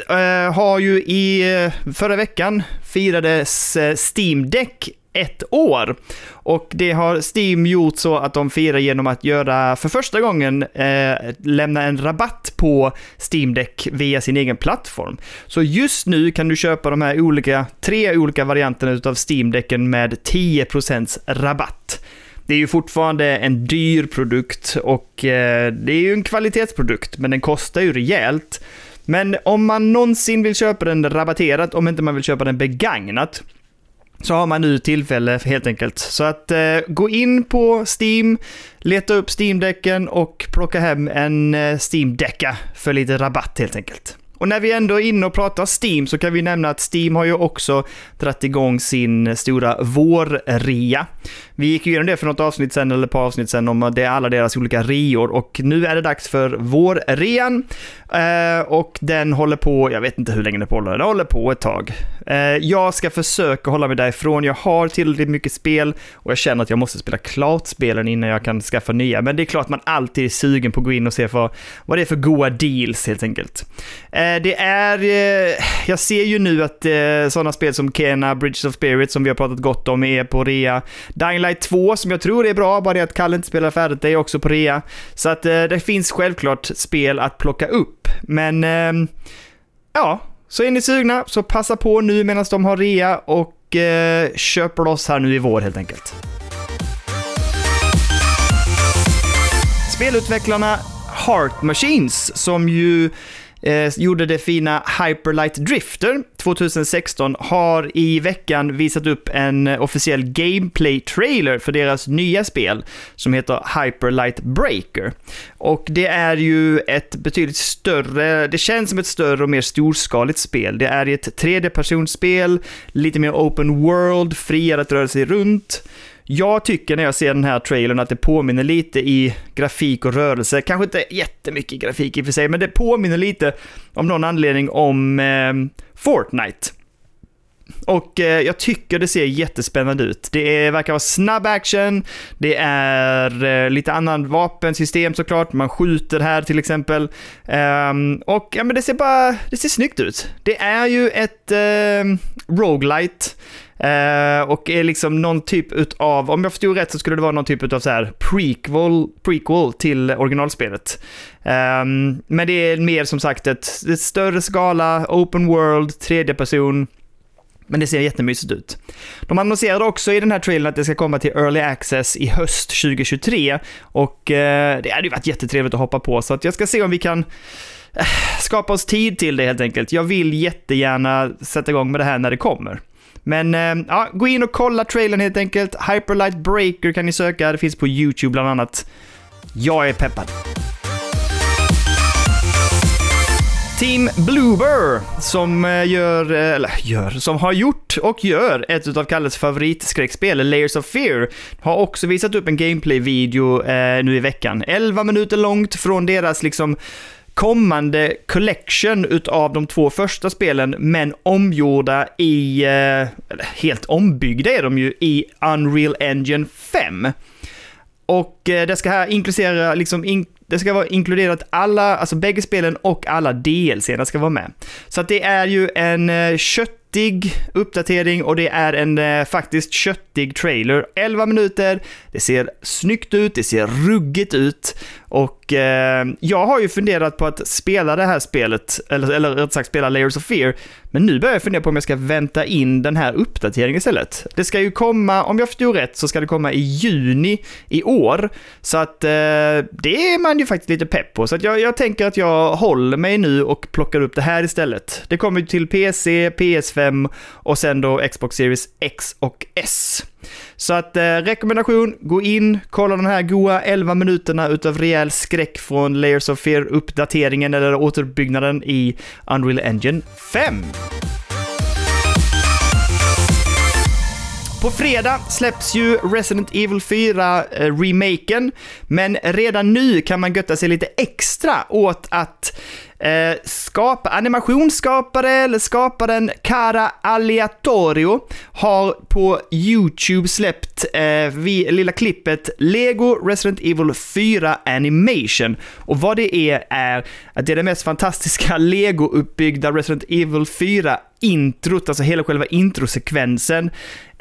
eh, har ju i eh, förra veckan firades Steam Deck ett år. Och det har Steam gjort så att de firar genom att göra, för första gången, eh, lämna en rabatt på Steam Deck via sin egen plattform. Så just nu kan du köpa de här olika, tre olika varianterna av Steam Decken med 10% rabatt. det är ju fortfarande en dyr produkt och eh, det är ju en kvalitetsprodukt, men den kostar ju rejält. Men om man någonsin vill köpa den rabatterat, om inte man vill köpa den begagnat, så har man nu tillfälle helt enkelt. Så att eh, gå in på Steam, leta upp Steam-däcken och plocka hem en eh, Steam-däcka för lite rabatt helt enkelt. Och när vi ändå är inne och pratar Steam så kan vi nämna att Steam har ju också dragit igång sin stora vårrea. Vi gick ju igenom det för något avsnitt sen, eller ett par avsnitt sen, om det är alla deras olika reor och nu är det dags för vårrean. Eh, och den håller på, jag vet inte hur länge den håller, den håller på ett tag. Eh, jag ska försöka hålla mig därifrån, jag har tillräckligt mycket spel och jag känner att jag måste spela klart spelen innan jag kan skaffa nya. Men det är klart man alltid är sugen på att gå in och se vad, vad det är för goa deals helt enkelt. Eh, Eh, det är, eh, jag ser ju nu att eh, sådana spel som Kena, Bridges of Spirit som vi har pratat gott om är på rea. Dying Light 2 som jag tror är bra, bara det att Kalle inte spelar färdigt, det är också på rea. Så att det finns självklart spel att plocka upp. Men ehm, ja, så är ni sugna så passa på nu medan de har rea och köp loss här nu i vår helt enkelt. Spelutvecklarna Heart Machines som ju eh, gjorde det fina Hyperlight Drifter 2016 har i veckan visat upp en eh, officiell gameplay-trailer för deras nya spel som heter Hyperlight Breaker. Och det är ju ett betydligt större, det känns som ett större och mer storskaligt spel. Det är ett 3D-personsspel, lite mer open world, friare att röra sig runt. Jag tycker när jag ser den här trailern att det påminner lite i grafik och rörelse. Kanske inte jättemycket grafik i och för sig, men det påminner lite om någon anledning om eh, Fortnite. Och eh, jag tycker det ser jättespännande ut. Det är, verkar vara snabb action, det är eh, lite annan vapensystem såklart, man skjuter här till exempel. Um, och ja, men det ser bara, det ser snyggt ut. Det är ju ett eh, roguelite Eh, och är liksom någon typ av, om jag förstod rätt så skulle det vara någon typ av så här prequel, prequel till originalspelet. Eh, men det är mer som sagt ett, ett större skala, open world, tredje person. Men det ser jättemysigt ut. De annonserade också i den här trailern att det ska komma till Early Access i höst 2023. Och eh, det hade ju varit jättetrevligt att hoppa på, så att jag ska se om vi kan eh, skapa oss tid till det helt enkelt. Jag vill jättegärna sätta igång med det här när det kommer. Men eh, ja, gå in och kolla trailern helt enkelt. Hyperlight Breaker kan ni söka, det finns på YouTube bland annat. Jag är peppad. Team Bloober, som eh, gör, eh, eller gör, som har gjort och gör ett av Kalles favoritskräckspel, Layers of Fear, har också visat upp en gameplay-video eh, nu i veckan. 11 minuter långt från deras liksom kommande collection utav de två första spelen, men omgjorda i, eh, helt ombyggda är de ju, i Unreal Engine 5. Och eh, det ska här inkludera, liksom, in, det ska vara inkluderat alla, alltså bägge spelen och alla DLC ska vara med. Så att det är ju en eh, köttig uppdatering och det är en eh, faktiskt köttig trailer. 11 minuter, det ser snyggt ut, det ser ruggigt ut och eh, jag har ju funderat på att spela det här spelet, eller, eller rätt sagt spela Layers of Fear, men nu börjar jag fundera på om jag ska vänta in den här uppdateringen istället. Det ska ju komma, om jag förstår rätt, så ska det komma i juni i år. Så att eh, det är man ju faktiskt lite pepp på. Så att jag, jag tänker att jag håller mig nu och plockar upp det här istället. Det kommer ju till PC, PS5 och sen då Xbox Series X och S. Så att eh, rekommendation, gå in, kolla de här goa 11 minuterna utav rejäl skräck från Layers of Fear-uppdateringen eller återuppbyggnaden i Unreal Engine 5. På fredag släpps ju Resident Evil 4-remaken, eh, men redan nu kan man götta sig lite extra åt att Eh, skapa, animationsskapare eller skaparen Cara Aleatorio har på YouTube släppt eh, vi, lilla klippet Lego Resident Evil 4 Animation. Och vad det är, är att det är det mest fantastiska Lego-uppbyggda Resident Evil 4 introt, alltså hela själva introsekvensen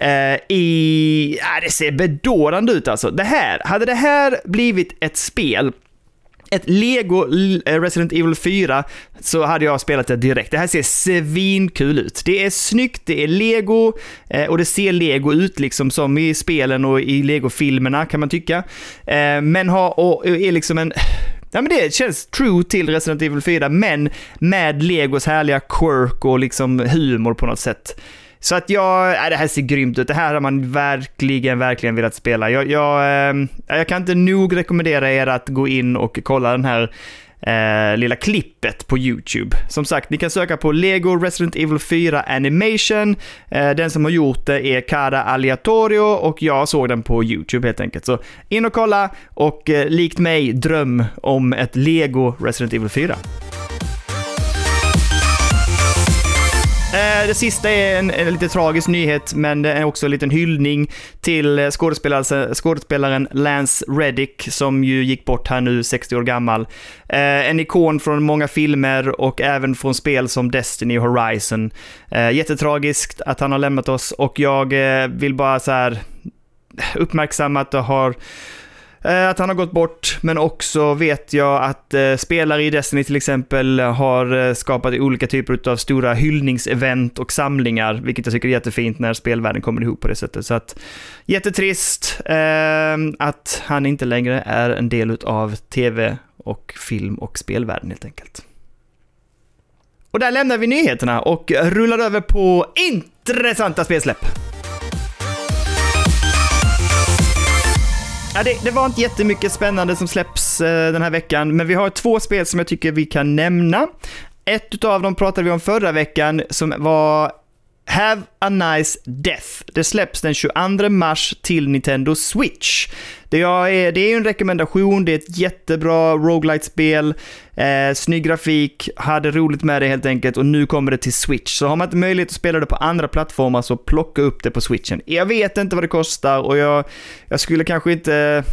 Eh, i... Äh, det ser bedårande ut alltså. Det här, hade det här blivit ett spel ett Lego eh, Resident Evil 4 så hade jag spelat det direkt. Det här ser svinkul ut. Det är snyggt, det är Lego eh, och det ser Lego ut liksom som i spelen och i Lego-filmerna kan man tycka. Men har, och är liksom en Ja, men det känns true till Resident Evil 4, men med Legos härliga quirk och liksom humor på något sätt. Så att jag, äh, det här ser grymt ut. Det här har man verkligen, verkligen velat spela. Jag, jag, äh, jag kan inte nog rekommendera er att gå in och kolla den här äh, lilla klippet på YouTube. Som sagt, ni kan söka på Lego Resident Evil 4 Animation. Eh, den som har gjort det är Cara Aleatorio och jag såg den på YouTube helt enkelt. Så in och kolla och eh, likt mig dröm om ett Lego Resident Evil 4. Eh, det sista är en, en, lite tragisk nyhet, men det är också en liten hyllning till eh, skådespelaren Lance Reddick, som ju gick bort här nu, 60 år gammal. Eh, en ikon från många filmer och även från spel som Destiny och Horizon. Jättetragiskt att han har lämnat oss och jag vill bara så här uppmärksamma att det har Eh, att han har gått bort, men också vet jag att eh, spelare i Destiny till exempel har eh, skapat olika typer av stora hyllningsevent och samlingar, vilket jag tycker är jättefint när spelvärlden kommer ihop på det sättet. Så att jättetrist att han inte längre är en del av tv och film och spelvärlden helt enkelt. Och där lämnar vi nyheterna och rullar över på intressanta spelsläpp. Ja, det, det, var inte jättemycket spännande som släpps eh, den här veckan, men vi har två spel som jag tycker vi kan nämna. Ett av dem pratade vi om förra veckan, som var Have a Nice Death. Det släpps den 22 mars till Nintendo Switch. Det är, det är en rekommendation, det är ett jättebra roguelite-spel, eh, snygg grafik, hade roligt med det helt enkelt och nu kommer det till Switch. Så har man inte möjlighet att spela det på andra plattformar så plocka upp det på Switchen. Jag vet inte vad det kostar och jag, jag skulle kanske inte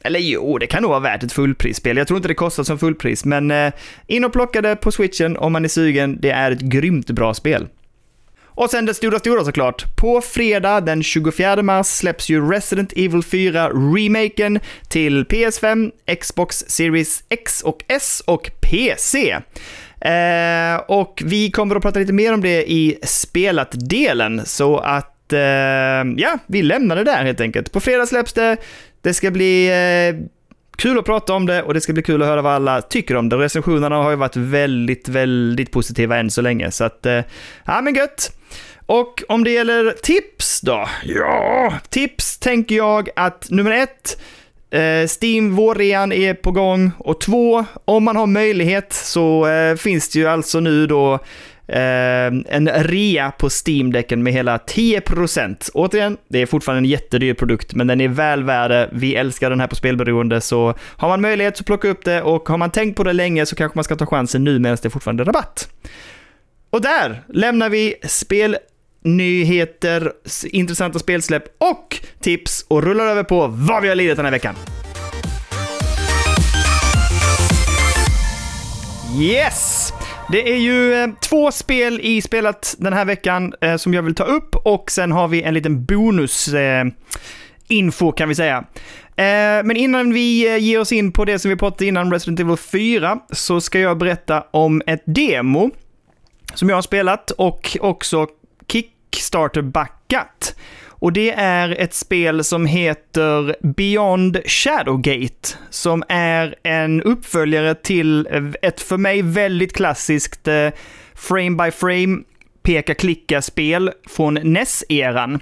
eller jo, det kan nog vara värt ett fullprisspel. Jag tror inte det kostar som fullpris, men eh, in och plocka det på switchen om man är sugen. Det är ett grymt bra spel. Och sen det stora, stora såklart. På fredag den 24 mars släpps ju Resident Evil 4 remaken till PS5, Xbox Series X och S och PC. Eh, och vi kommer att prata lite mer om det i spelat-delen, så att eh, ja, vi lämnar det där helt enkelt. På fredag släpps det. Det ska bli eh, kul att prata om det och det ska bli kul att höra vad alla tycker om det. Recensionerna har ju varit väldigt, väldigt positiva än så länge, så att, eh, ja men gött. Och om det gäller tips då? Ja, tips tänker jag att nummer ett, eh, Steam vårrean är på gång och två, om man har möjlighet så eh, finns det ju alltså nu då eh, en rea på Steam-däcken med hela 10%. Återigen, det är fortfarande en jättedyr produkt, men den är väl värd det. Vi älskar den här på spelberoende, så har man möjlighet så plocka upp det och har man tänkt på det länge så kanske man ska ta chansen nu medan det är fortfarande är rabatt. Och där lämnar vi spelnyheter, intressanta spelsläpp och tips och rullar över på vad vi har lidit den här veckan. Yes! Det är ju eh, två spel i spelet den här veckan eh, som jag vill ta upp och sen har vi en liten bonus eh, info kan vi säga. Eh, men innan vi eh, ger oss in på det som vi pratade innan, Resident Evil 4, så ska jag berätta om ett demo som jag har spelat och också Kickstarter-backat. Och det är ett spel som heter Beyond Shadowgate, som är en uppföljare till ett för mig väldigt klassiskt eh, frame by frame peka-klicka-spel från NES-eran.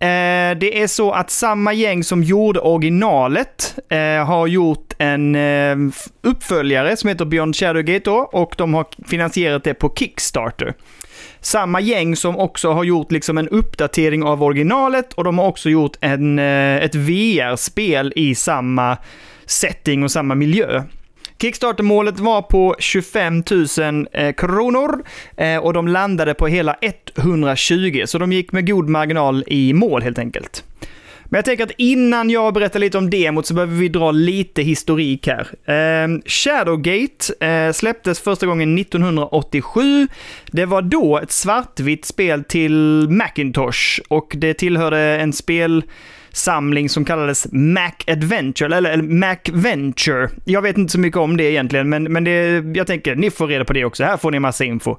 Eh, det är så att samma gäng som gjorde originalet eh, har gjort en uppföljare som heter Beyond Shadowgate då, och de har finansierat det på Kickstarter samma gäng som också har gjort liksom en uppdatering av originalet och de har också gjort en, eh, ett VR-spel i samma setting och samma miljö. Kickstarter-målet var på 25 000 eh, kronor eh, och de landade på hela 120, så de gick med god marginal i mål helt enkelt. Men jag tänker att innan jag berättar lite om demot så behöver vi dra lite historik här. Eh, Shadowgate eh, släpptes första gången 1987. Det var då ett svartvitt spel till Macintosh och det tillhörde en spel samling som kallades Mac Adventure, eller, eller Mac Venture. Jag vet inte så mycket om det egentligen, men, men det, jag tänker ni får reda på det också. Här får ni massa info.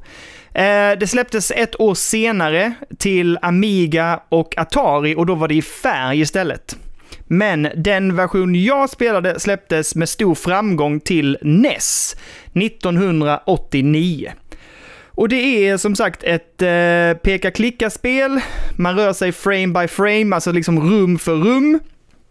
Eh, det släpptes ett år senare till Amiga och Atari och då var det i färg istället. Men den version jag spelade släpptes med stor framgång till NES 1989. Och det är som sagt ett eh, peka-klicka-spel. Man rör sig frame by frame, alltså liksom rum för rum.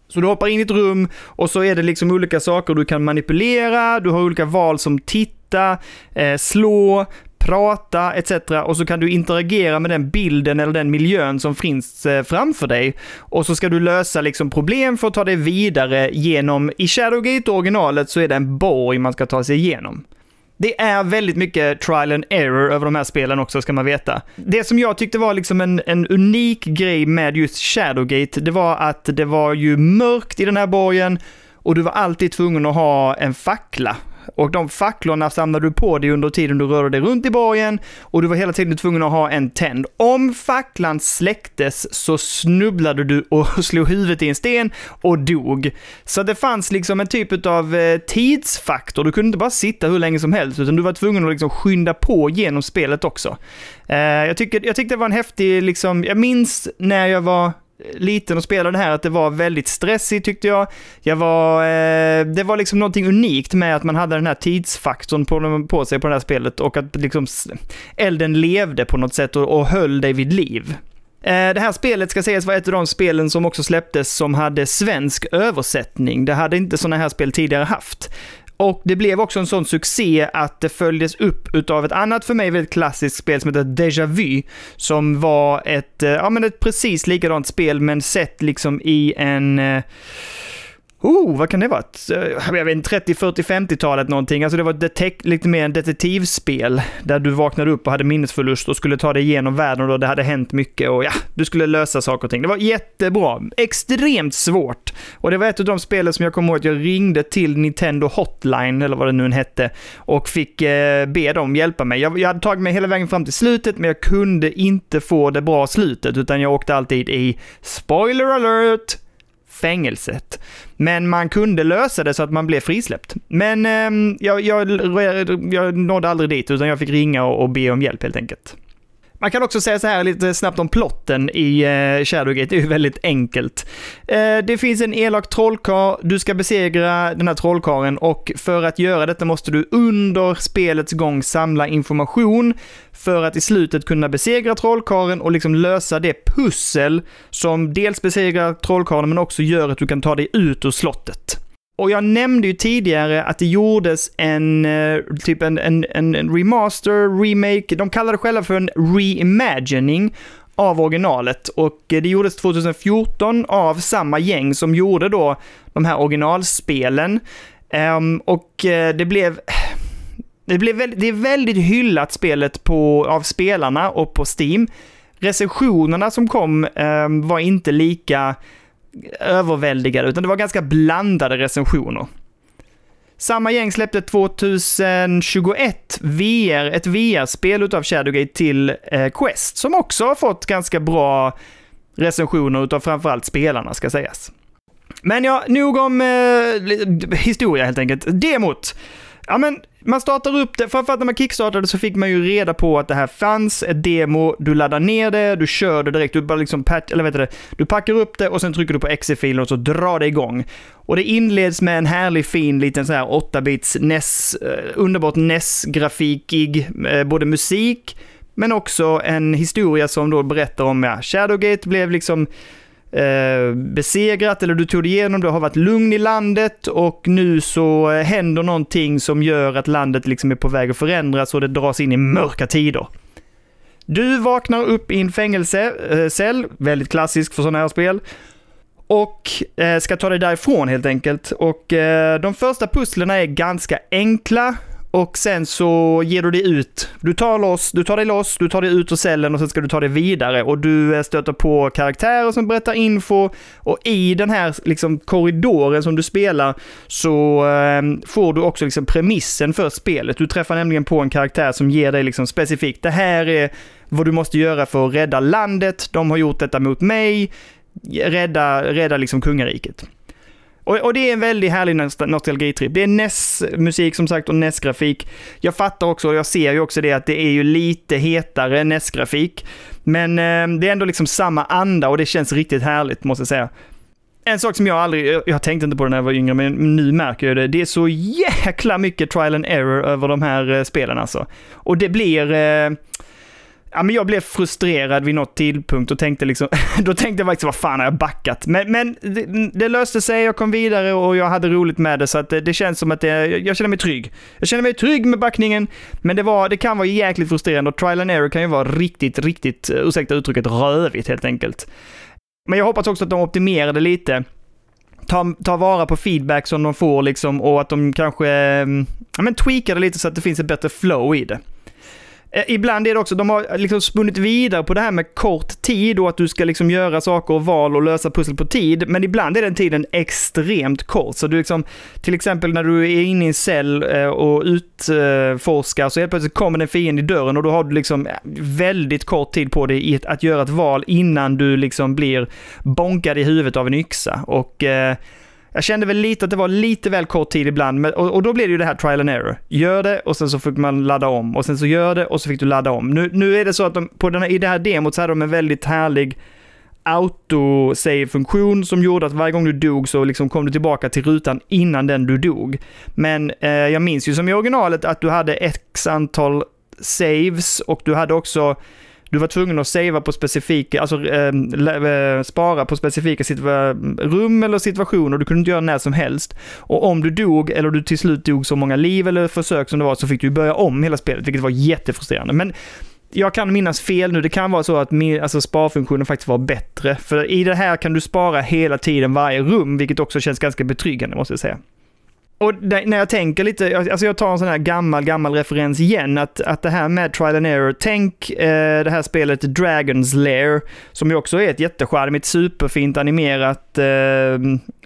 Så du hoppar in i ett rum och så är det liksom olika saker du kan manipulera, du har olika val som titta, eh, slå, prata etc. Och så kan du interagera med den bilden eller den miljön som finns eh, framför dig. Och så ska du lösa liksom problem för att ta dig vidare genom, i Shadowgate originalet så är det en borg man ska ta sig igenom. Det är väldigt mycket trial and error över de här spelen också, ska man veta. Det som jag tyckte var liksom en, en unik grej med just Shadowgate, det var att det var ju mörkt i den här borgen och du var alltid tvungen att ha en fackla och de facklorna samlade du på dig under tiden du rörde dig runt i borgen och du var hela tiden tvungen att ha en tänd. Om facklan släcktes så snubblade du och slog huvudet i en sten och dog. Så det fanns liksom en typ av eh, tidsfaktor. Du kunde inte bara sitta hur länge som helst, utan du var tvungen att liksom skynda på genom spelet också. Eh, jag, tycker, jag tyckte det var en häftig, liksom, jag minns när jag var liten och spelade det här att det var väldigt stressigt tyckte jag. jag var, eh, det var liksom någonting unikt med att man hade den här tidsfaktorn på, på sig på det här spelet och att liksom elden levde på något sätt och, och höll dig vid liv. Eh, det här spelet ska sägas vara ett av de spelen som också släpptes som hade svensk översättning. Det hade inte sådana här spel tidigare haft. Och det blev också en sån succé att det följdes upp utav ett annat för mig väldigt klassiskt spel som heter Déjà Vu, som var ett, eh, ja men ett precis likadant spel men sett liksom i en eh, Oh, vad kan det vara? Eh, jag vet inte, 30, 40, 50-talet någonting. Alltså det var detect, lite mer en detektivspel där du vaknade upp och hade minnesförlust och skulle ta dig igenom världen och det hade hänt mycket och ja, du skulle lösa saker och ting. Det var jättebra. Extremt svårt. Och det var ett av de spelen som jag kommer ihåg att jag ringde till Nintendo Hotline, eller vad det nu hette, och fick eh, be dem hjälpa mig. Jag, jag hade tagit mig hela vägen fram till slutet, men jag kunde inte få det bra slutet, utan jag åkte alltid i spoiler alert fängelset. Men man kunde lösa det så att man blev frisläppt. Men eh, jag, jag, jag nådde aldrig dit, utan jag fick ringa och, och be om hjälp helt enkelt. Man kan också säga så här lite snabbt om plotten i eh, Shadowgate, det är ju väldigt enkelt. Eh, det finns en elak trollkarl, du ska besegra den här trollkaren och för att göra detta måste du under spelets gång samla information för att i slutet kunna besegra trollkaren och liksom lösa det pussel som dels besegrar trollkaren men också gör att du kan ta dig ut ur slottet. Och jag nämnde ju tidigare att det gjordes en, eh, typ en, en, en remaster, remake, de kallar det själva för en reimagining av originalet och eh, det gjordes 2014 av samma gäng som gjorde då de här originalspelen. Um, och eh, det blev... Det, blev väldigt, det är väldigt hyllat spelet på, av spelarna och på Steam. Recensionerna som kom um, var inte lika överväldigade, utan det var ganska blandade recensioner. Samma gäng släppte 2021 VR, ett VR-spel utav Shadowgate till eh, Quest, som också har fått ganska bra recensioner utav framförallt spelarna, ska sägas. Men ja, nog om eh, historia helt enkelt. Demot. Ja men, man startar upp det, framförallt när man kickstartade så fick man ju reda på att det här fanns ett demo, du laddar ner det, du kör det direkt, du bara liksom patch, eller vet du, du packar upp det och sen trycker du på exe-filen och så drar det igång. Och det inleds med en härlig fin liten så här 8-bits NES, eh, underbart NES-grafikig, eh, både musik, men också en historia som då berättar om, ja, Shadowgate blev liksom eh, besegrat eller du tog dig igenom, det har varit lugn i landet och nu så eh, händer någonting som gör att landet liksom är på väg att förändras och det dras in i mörka tider. Du vaknar upp i en fängelsecell, eh, väldigt klassisk för sådana här spel, och eh, ska ta dig därifrån helt enkelt. Och de första pusslerna är ganska enkla och sen så ger du dig ut. Du tar, loss, du tar dig loss, du tar dig ut ur cellen och sen ska du ta dig vidare. Och du eh, stöter på karaktärer som berättar info. Och i den här liksom, korridoren som du spelar så eh, får du också liksom, premissen för spelet. Du träffar nämligen på en karaktär som ger dig liksom, specifikt, det här är vad du måste göra för att rädda landet. De har gjort detta mot mig. rädda, rädda liksom kungariket. Och, och, det är en väldigt härlig nostalgitripp. Det är NES-musik som sagt och NES-grafik. Jag fattar också, och jag ser ju också det, att det är ju lite hetare NES-grafik. Men eh, det är ändå liksom samma anda och det känns riktigt härligt, måste jag säga. En sak som jag aldrig, jag tänkte inte på det när jag var yngre, men nu märker jag det. Det är så jäkla mycket trial and error över de här eh, spelen alltså. Och det blir... Eh, Ja, men jag blev frustrerad vid något tidpunkt och tänkte liksom, då tänkte jag faktiskt vad fan har jag backat? Men, men det, det, löste sig, jag kom vidare och jag hade roligt med det så att det, det känns som att det, jag känner mig trygg. Jag känner mig trygg med backningen, men det, var, det kan vara jäkligt frustrerande och trial and error kan ju vara riktigt, riktigt, eh, ursäkta uttrycket, rövigt helt enkelt. Men jag hoppas också att de optimerade lite ta, ta vara på feedback som de får liksom och att de kanske mm, ja, men tweakade lite så att det finns ett bättre flow i det. Eh, ibland är det också, de har liksom spunnit vidare på det här med kort tid och att du ska liksom göra saker och val och lösa pussel på tid. Men ibland är den tiden extremt kort. Så du liksom, till exempel när du är inne i en cell eh, och utforskar eh, så helt plötsligt kommer en fiende i dörren och då har du liksom väldigt kort tid på dig att göra ett val innan du liksom blir bonkad i huvudet av en yxa. Och eh, jag kände väl lite att det var lite väl kort tid ibland, och, och, då blev det ju det här trial and error. Gör det och sen så fick man ladda om och sen så gör det och så fick du ladda om. Nu, nu är det så att de, på den här, i det här demot så hade de en väldigt härlig autosave-funktion som gjorde att varje gång du dog så liksom kom du tillbaka till rutan innan den du dog. Men eh, jag minns ju som i originalet att du hade x antal saves och du hade också du var tvungen att savea på specifika, alltså äh, spara på specifika rum eller situationer. Du kunde inte göra när som helst. Och om du dog, eller du till slut dog så många liv eller försök som det var, så fick du börja om hela spelet, vilket var jättefrustrerande. Men jag kan minnas fel nu. Det kan vara så att min, alltså sparfunktionen faktiskt var bättre. För i det här kan du spara hela tiden varje rum, vilket också känns ganska betryggande måste jag säga. Och när jag tänker lite, alltså jag tar en sån här gammal, gammal referens igen, att, att det här med trial and error, tänk eh, det här spelet Dragon's Lair, som ju också är ett jättecharmigt, superfint animerat, eh,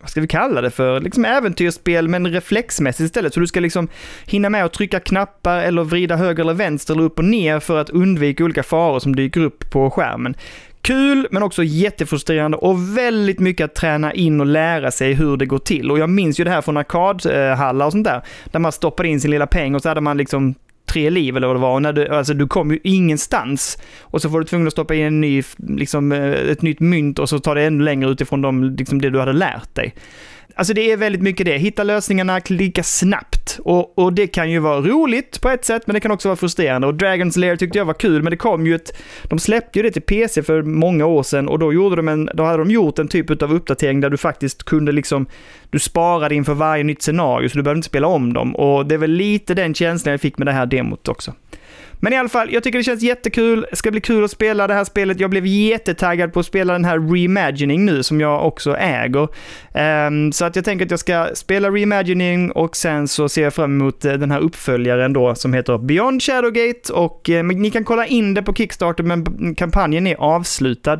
vad ska vi kalla det för, liksom äventyrsspel men reflexmässigt istället. Så du ska liksom hinna med att trycka knappar eller vrida höger eller vänster eller upp och ner för att undvika olika faror som dyker upp på skärmen. Kul, men också jättefrustrerande och väldigt mycket att träna in och lära sig hur det går till. Och jag minns ju det här från arkadhallar och sånt där, där man stoppade in sin lilla peng och så hade man liksom tre liv eller vad det var. Och när du, alltså du kom ju ingenstans. Och så var du tvungen att stoppa in en ny, liksom, eh, ett nytt mynt och så tar det ännu längre utifrån de, liksom det du hade lärt dig. Alltså det är väldigt mycket det. Hitta lösningarna, klicka snabbt. Och, och det kan ju vara roligt på ett sätt, men det kan också vara frustrerande. Och Dragon's Lair tyckte jag var kul, men det kom ju ett... De släppte ju det till PC för många år sedan och då, gjorde de en, då hade de gjort en typ av uppdatering där du faktiskt kunde liksom... Du sparade inför varje nytt scenario, så du behövde inte spela om dem. Och det är väl lite den känslan jag fick med det här demot också. Men i alla fall, jag tycker det känns jättekul. Det ska bli kul att spela det här spelet. Jag blev jättetaggad på att spela den här Reimagining nu, som jag också äger. Um, så att jag tänker att jag ska spela Reimagining och sen så ser jag fram emot eh, den här uppföljaren då som heter Beyond Shadowgate och eh, ni kan kolla in det på Kickstarter men kampanjen är avslutad.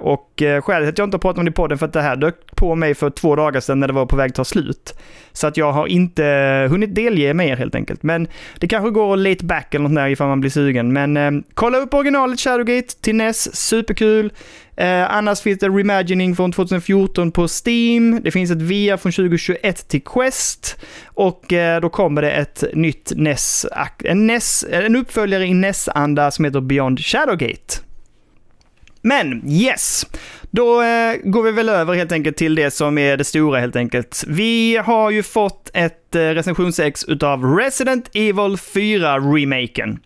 Och eh, skälet att jag inte har pratat om det i podden för att det här dök på mig för två dagar sedan när det var på väg att ta slut. Så att jag har inte eh, hunnit delge mig er helt enkelt. Men det kanske går late back eller något där ifall man blir sugen. Men eh, kolla upp originalet Shadowgate till NES, superkul. Eh, annars finns det Reimagining från 2014 på Steam. Det finns ett VR från 2021 till Quest. Och eh, då kommer det ett nytt NES, en, NES, en uppföljare i NES-anda som heter Beyond Shadowgate. Men yes, då eh, går vi väl över helt enkelt till det som är det stora helt enkelt. Vi har ju fått ett eh, recensionsex utav Resident Evil 4-remaken.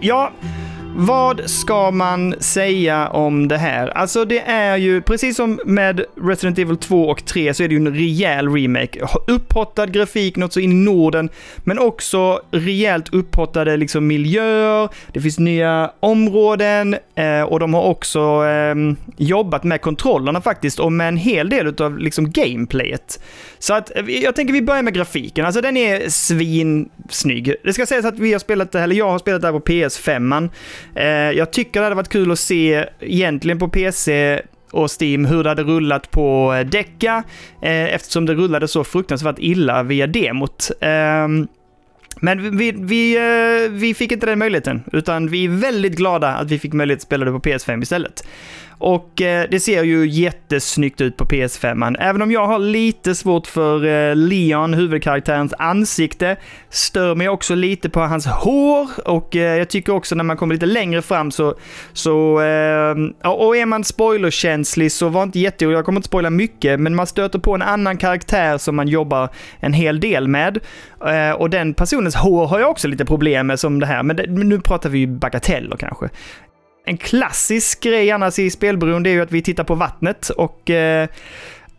Ja, vad ska man säga om det här? Alltså det är ju, precis som med Resident Evil 2 och 3 så är det ju en rejäl remake. Upphottad grafik, något så in i Norden, men också rejält upphottade liksom miljöer, det finns nya områden eh, och de har också eh, jobbat med kontrollerna faktiskt och med en hel del av liksom gameplayet. Så att eh, jag tänker vi börjar med grafiken, alltså den är svinsnygg. Det ska sägas att vi har spelat det, eller jag har spelat det här på PS5. -man. Eh, jag tycker det hade varit kul att se egentligen på PC och Steam hur det hade rullat på eh, Deca eh, eftersom det rullade så fruktansvärt illa via demot. Ehm, men vi, vi, eh, vi fick inte den möjligheten, utan vi är väldigt glada att vi fick möjlighet att spela det på PS5 istället. Och eh, det ser ju jättesnyggt ut på PS5. Även om jag har lite svårt för eh, Leon, huvudkaraktärens ansikte, stör mig också lite på hans hår och eh, jag tycker också när man kommer lite längre fram så, så eh, och är man spoilerkänslig så var inte jätteorolig, jag kommer inte spoila mycket, men man stöter på en annan karaktär som man jobbar en hel del med. Eh, och den personens hår har jag också lite problem med som det här, men det, nu pratar vi ju bagateller kanske en klassisk grej annars i spelberoende är ju att vi tittar på vattnet och eh,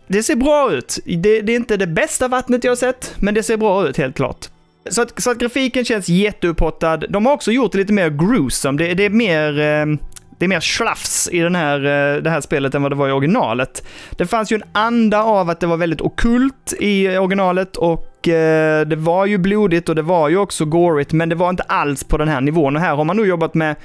det ser bra ut. Det, det, är inte det bästa vattnet jag har sett, men det ser bra ut helt klart. Så att, så att grafiken känns jätteupphottad. De har också gjort det lite mer gruesome. Det, det är mer... Eh, det är mer slafs i den här, eh, det här spelet än vad det var i originalet. Det fanns ju en anda av att det var väldigt okult i eh, originalet och eh, det var ju blodigt och det var ju också gorigt, men det var inte alls på den här nivån. Och här har man nog jobbat med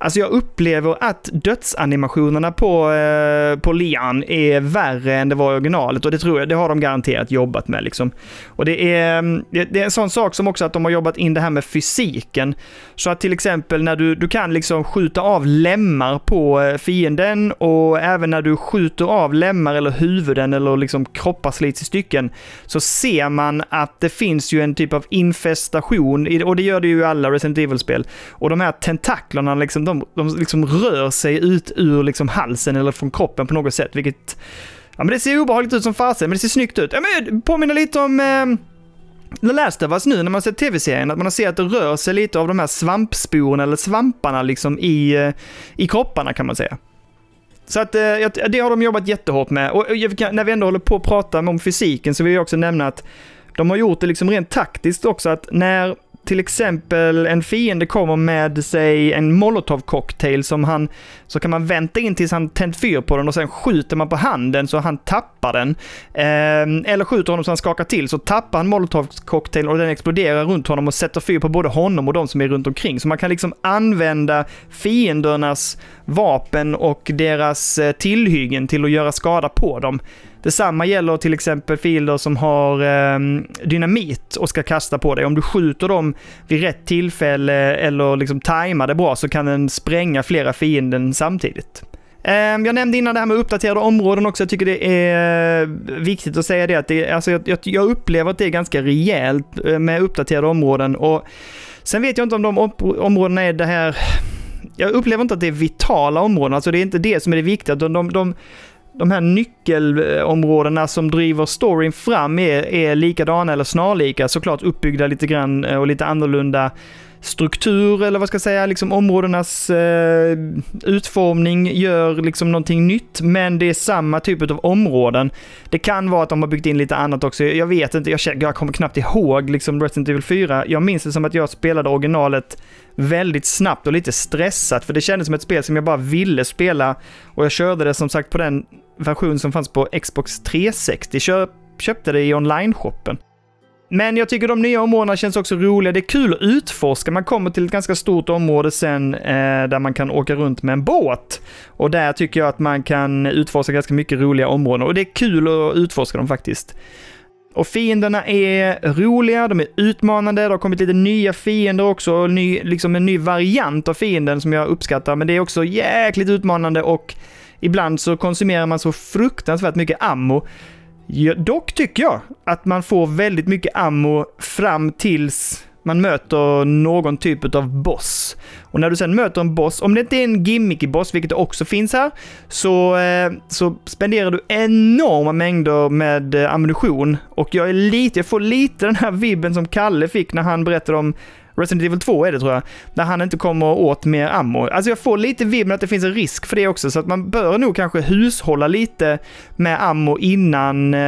Alltså jag upplever att dödsanimationerna på, eh, på Lian är värre än det var i originalet och det tror jag, det har de garanterat jobbat med liksom. Och det är, mm, det, är en sån sak som också att de har jobbat in det här med fysiken. Så att till exempel när du, du kan liksom skjuta av lemmar på eh, fienden och även när du skjuter av lemmar eller huvuden eller liksom kroppar slits i stycken så ser man att det finns ju en typ av infestation och det gör det ju i alla Resident Evil-spel. Och de här tentaklerna liksom de, de liksom rör sig ut ur liksom halsen eller från kroppen på något sätt, vilket... Ja, men det ser obehagligt ut som fasen, men det ser snyggt ut. Ja, men påminner lite om... Eh, The Last of Us nu när man ser tv-serien, att man ser att det rör sig lite av de här svampsporerna eller svamparna liksom i, eh, i kropparna kan man säga. Så att eh, det har de jobbat jättehårt med. Och när vi ändå håller på att prata om fysiken så vill jag också nämna att de har gjort det liksom rent taktiskt också att när till exempel en fiende kommer med sig en molotov cocktail som han, så kan man vänta in tills han tänt fyr på den och sen skjuter man på handen så han tappar den. Eh, eller skjuter honom så han skakar till så tappar han molotov cocktail och den exploderar runt honom och sätter fyr på både honom och de som är runt omkring. Så man kan liksom använda fiendernas vapen och deras eh, tillhyggen till att göra skada på dem. Detsamma gäller till exempel fiender som har eh, dynamit och ska kasta på dig. Om du skjuter dem vid rätt tillfälle eller liksom tajmar det bra så kan den spränga flera fienden samtidigt. Ehm, jag nämnde innan det här med uppdaterade områden också. Jag tycker det är eh, viktigt att säga det. Att det, alltså jag, jag upplever att det är ganska rejält eh, med uppdaterade områden. Och sen vet jag inte om de områdena är det här... Jag upplever inte att det är vitala områden. Alltså det är inte det som är det viktiga. De, de, de, de här nyckelområdena som driver storyn fram är, är likadana eller snarlika, såklart uppbyggda lite grann eh, och lite annorlunda struktur eller vad ska jag säga, liksom områdenas eh, utformning gör liksom någonting nytt, men det är samma typ av områden. Det kan vara att de har byggt in lite annat också, jag vet inte, jag, jag kommer knappt ihåg liksom Resident Evil 4. Jag minns det som att jag spelade originalet väldigt snabbt och lite stressat, för det kändes som ett spel som jag bara ville spela och jag körde det som sagt på den version som fanns på Xbox 360. Köp, köpte det i online-shoppen. Men jag tycker de nya områdena känns också roliga. Det är kul att utforska. Man kommer till ett ganska stort område sen eh, där man kan åka runt med en båt. Och där tycker jag att man kan utforska ganska mycket roliga områden. Och det är kul att utforska dem faktiskt. Och fienderna är roliga, de är utmanande, det har kommit lite nya fiender också, ny, liksom en ny variant av fienden som jag uppskattar, men det är också jäkligt utmanande och ibland så konsumerar man så fruktansvärt mycket ammo. Ja, dock tycker jag att man får väldigt mycket ammo fram tills man möter någon typ av boss. Och när du sen möter en boss, om det inte är en gimmicky boss, vilket det också finns här, så, eh, så spenderar du enorma mängder med eh, ammunition. Och jag är lite, jag får lite den här vibben som Kalle fick när han berättade om Resident Evil 2 är det tror jag, där han inte kommer åt mer ammo. Alltså jag får lite vibben att det finns en risk för det också, så att man bör nog kanske hushålla lite med ammo innan, eh,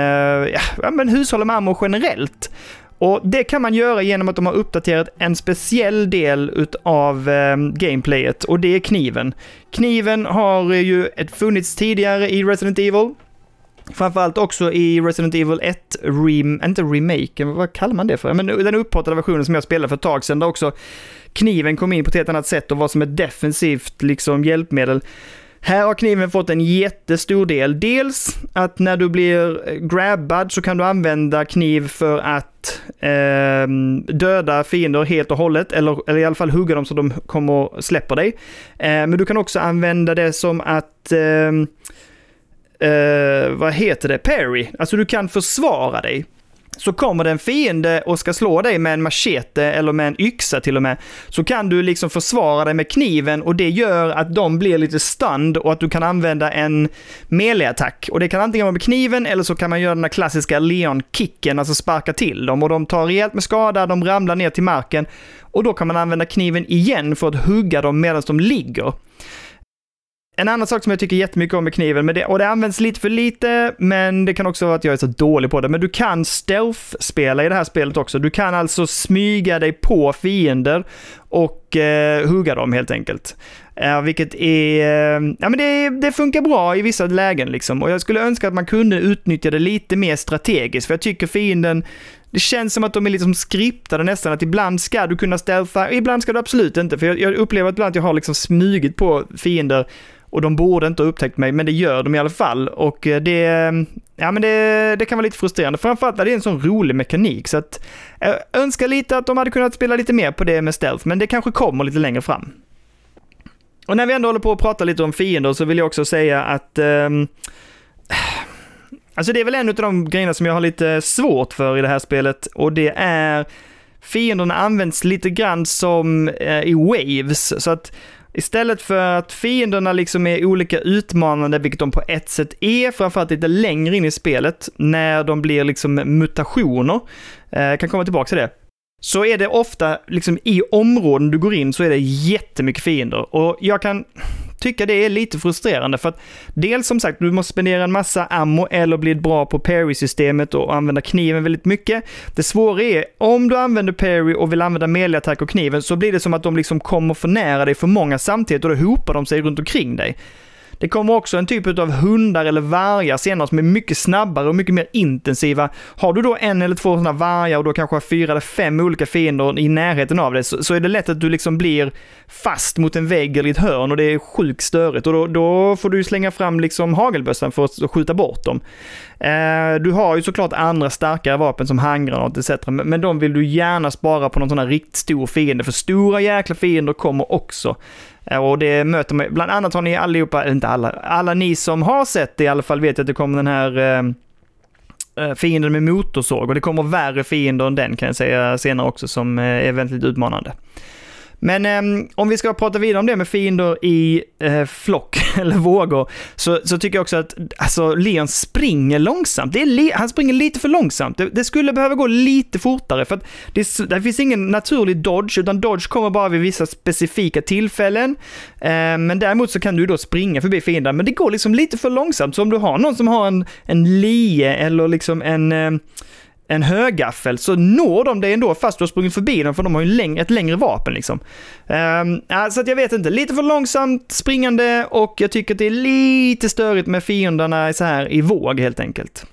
ja men hushålla med ammo generellt. Och det kan man göra genom att de har uppdaterat en speciell del av eh, gameplayet och det är kniven. Kniven har ju ett funnits tidigare i Resident Evil. Framförallt också i Resident Evil 1, rem, inte remaken, vad kallar man det för? Men den upphottade versionen som jag spelade för ett tag sedan, där också kniven kom in på ett helt annat sätt och var som ett defensivt liksom, hjälpmedel. Här har kniven fått en jättestor del. Dels att när du blir grabbad så kan du använda kniv för att eh, döda fiender helt och hållet, eller, eller i alla fall hugga dem så de kommer och släpper dig. Eh, men du kan också använda det som att eh, eh, vad heter det, parry. Alltså du kan försvara dig. Så kommer det en fiende och ska slå dig med en machete eller med en yxa till och med, så kan du liksom försvara dig med kniven och det gör att de blir lite stund och att du kan använda en melee-attack. Och det kan antingen vara med kniven eller så kan man göra den där klassiska Leon-kicken, alltså sparka till dem och de tar rejält med skada, de ramlar ner till marken och då kan man använda kniven igen för att hugga dem medan de ligger. En annan sak som jag tycker jättemycket om med kniven, men det, och det används lite för lite, men det kan också vara att jag är så dålig på det. Men du kan stealth-spela i det här spelet också. Du kan alltså smyga dig på fiender och eh, hugga dem helt enkelt. Eh, vilket är, eh, ja men det, det, funkar bra i vissa lägen liksom. Och jag skulle önska att man kunde utnyttja det lite mer strategiskt, för jag tycker fienden det känns som att de är liksom skriptade nästan, att ibland ska du kunna stealtha, ibland ska du absolut inte. För jag, jag upplever att ibland att jag har liksom smugit på fiender och de borde inte ha upptäckt mig, men det gör de i alla fall. Och eh, det, eh, ja, men det, det kan vara lite frustrerande. Framförallt när det är en sån rolig mekanik. Så att eh, jag önskar lite att de hade kunnat spela lite mer på det med stealth, men det kanske kommer lite längre fram. Och när vi ändå håller på att prata lite om fiender så vill jag också säga att eh, Alltså det är väl en av de grejerna som jag har lite svårt för i det här spelet och det är fienderna används lite grann som eh, i waves. Så att Istället för att fienderna liksom är olika utmanande, vilket de på ett sätt är, framförallt lite längre in i spelet, när de blir liksom mutationer, eh, kan komma tillbaka till det, så är det ofta liksom i områden du går in så är det jättemycket fiender. Och jag kan tycka det är lite frustrerande för att dels som sagt, du måste spendera en massa ammo eller bli bra på parry-systemet och använda kniven väldigt mycket. Det svåra är, om du använder parry och vill använda melee-attack och kniven så blir det som att de liksom kommer för nära dig för många samtidigt och då hopar de sig runt omkring dig. Det kommer också en typ av hundar eller vargar senare som är mycket snabbare och mycket mer intensiva. Har du då en eller två sådana vargar och då kanske har fyra eller fem olika fiender i närheten av dig så, så är det lätt att du liksom blir fast mot en vägg eller ett hörn och det är sjukt störigt och då, då får du slänga fram liksom hagelbössan för att skjuta bort dem. Eh, du har ju såklart andra starkare vapen som handgranat etc. Men de vill du gärna spara på någon sån här riktigt stor fiende, för stora jäkla fiender kommer också. Eh, och det möter man, bland annat har ni allihopa, inte alla, alla ni som har sett det i alla fall vet att det kommer den här eh, eh, fienden med motorsåg och det kommer värre fiender än den kan jag säga senare också som eh, är väldigt utmanande. Men eh, om vi ska prata vidare om det med fiender i eh, flock eller vågor, så, så tycker jag också att alltså, Leon springer långsamt. Det är han springer lite för långsamt. Det, det, skulle behöva gå lite fortare, för att det, det finns ingen naturlig dodge, utan dodge kommer bara vid vissa specifika tillfällen. Eh, men däremot så kan du då springa förbi fienden, men det går liksom lite för långsamt. Så om du har någon som har en, en lie eller liksom en eh, en högaffel så når de dig ändå fast du har sprungit förbi dem för de har ju läng ett längre vapen liksom. Um, så att jag vet inte, lite för långsamt springande och jag tycker att det är lite störigt med fienderna så här i våg helt enkelt.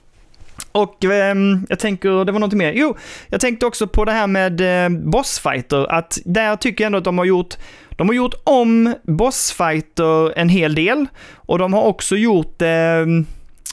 Och um, jag tänker, det var något mer. Jo, jag tänkte också på det här med eh, bossfighter, att där tycker jag ändå att de har gjort de har gjort om bossfighter en hel del och de har också gjort eh,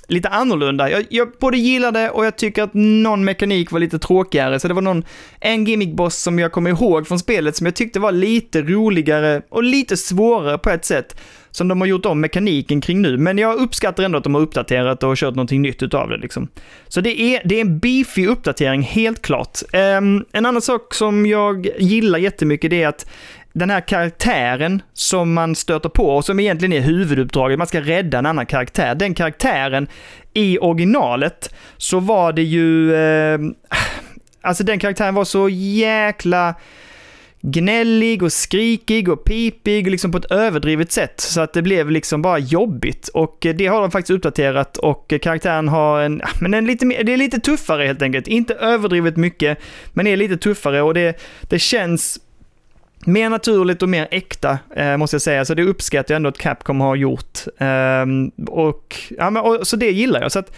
lite annorlunda. Jag, jag både gillade och jag tycker att någon mekanik var lite tråkigare, så det var någon, en gimmickboss som jag kommer ihåg från spelet som jag tyckte var lite roligare och lite svårare på ett sätt som de har gjort om mekaniken kring nu. Men jag uppskattar ändå att de har uppdaterat och kört någonting nytt utav det liksom. Så det är, det är en beefy uppdatering, helt klart. Um, en annan sak som jag gillar jättemycket det är att den här karaktären som man stöter på och som egentligen är huvuduppdraget, man ska rädda en annan karaktär. Den karaktären i originalet så var det ju, eh, alltså den karaktären var så jäkla gnällig och skrikig och pipig liksom på ett överdrivet sätt. Så att det blev liksom bara jobbigt. Och det har de faktiskt uppdaterat och karaktären har en, men en lite, mer... det är lite tuffare helt enkelt. Inte överdrivet mycket, men är lite tuffare och det, det känns mer naturligt och mer äkta, eh, måste jag säga. Så det uppskattar jag ändå att Capcom har gjort. Eh, och, ja, men, och, så det gillar jag. Så att,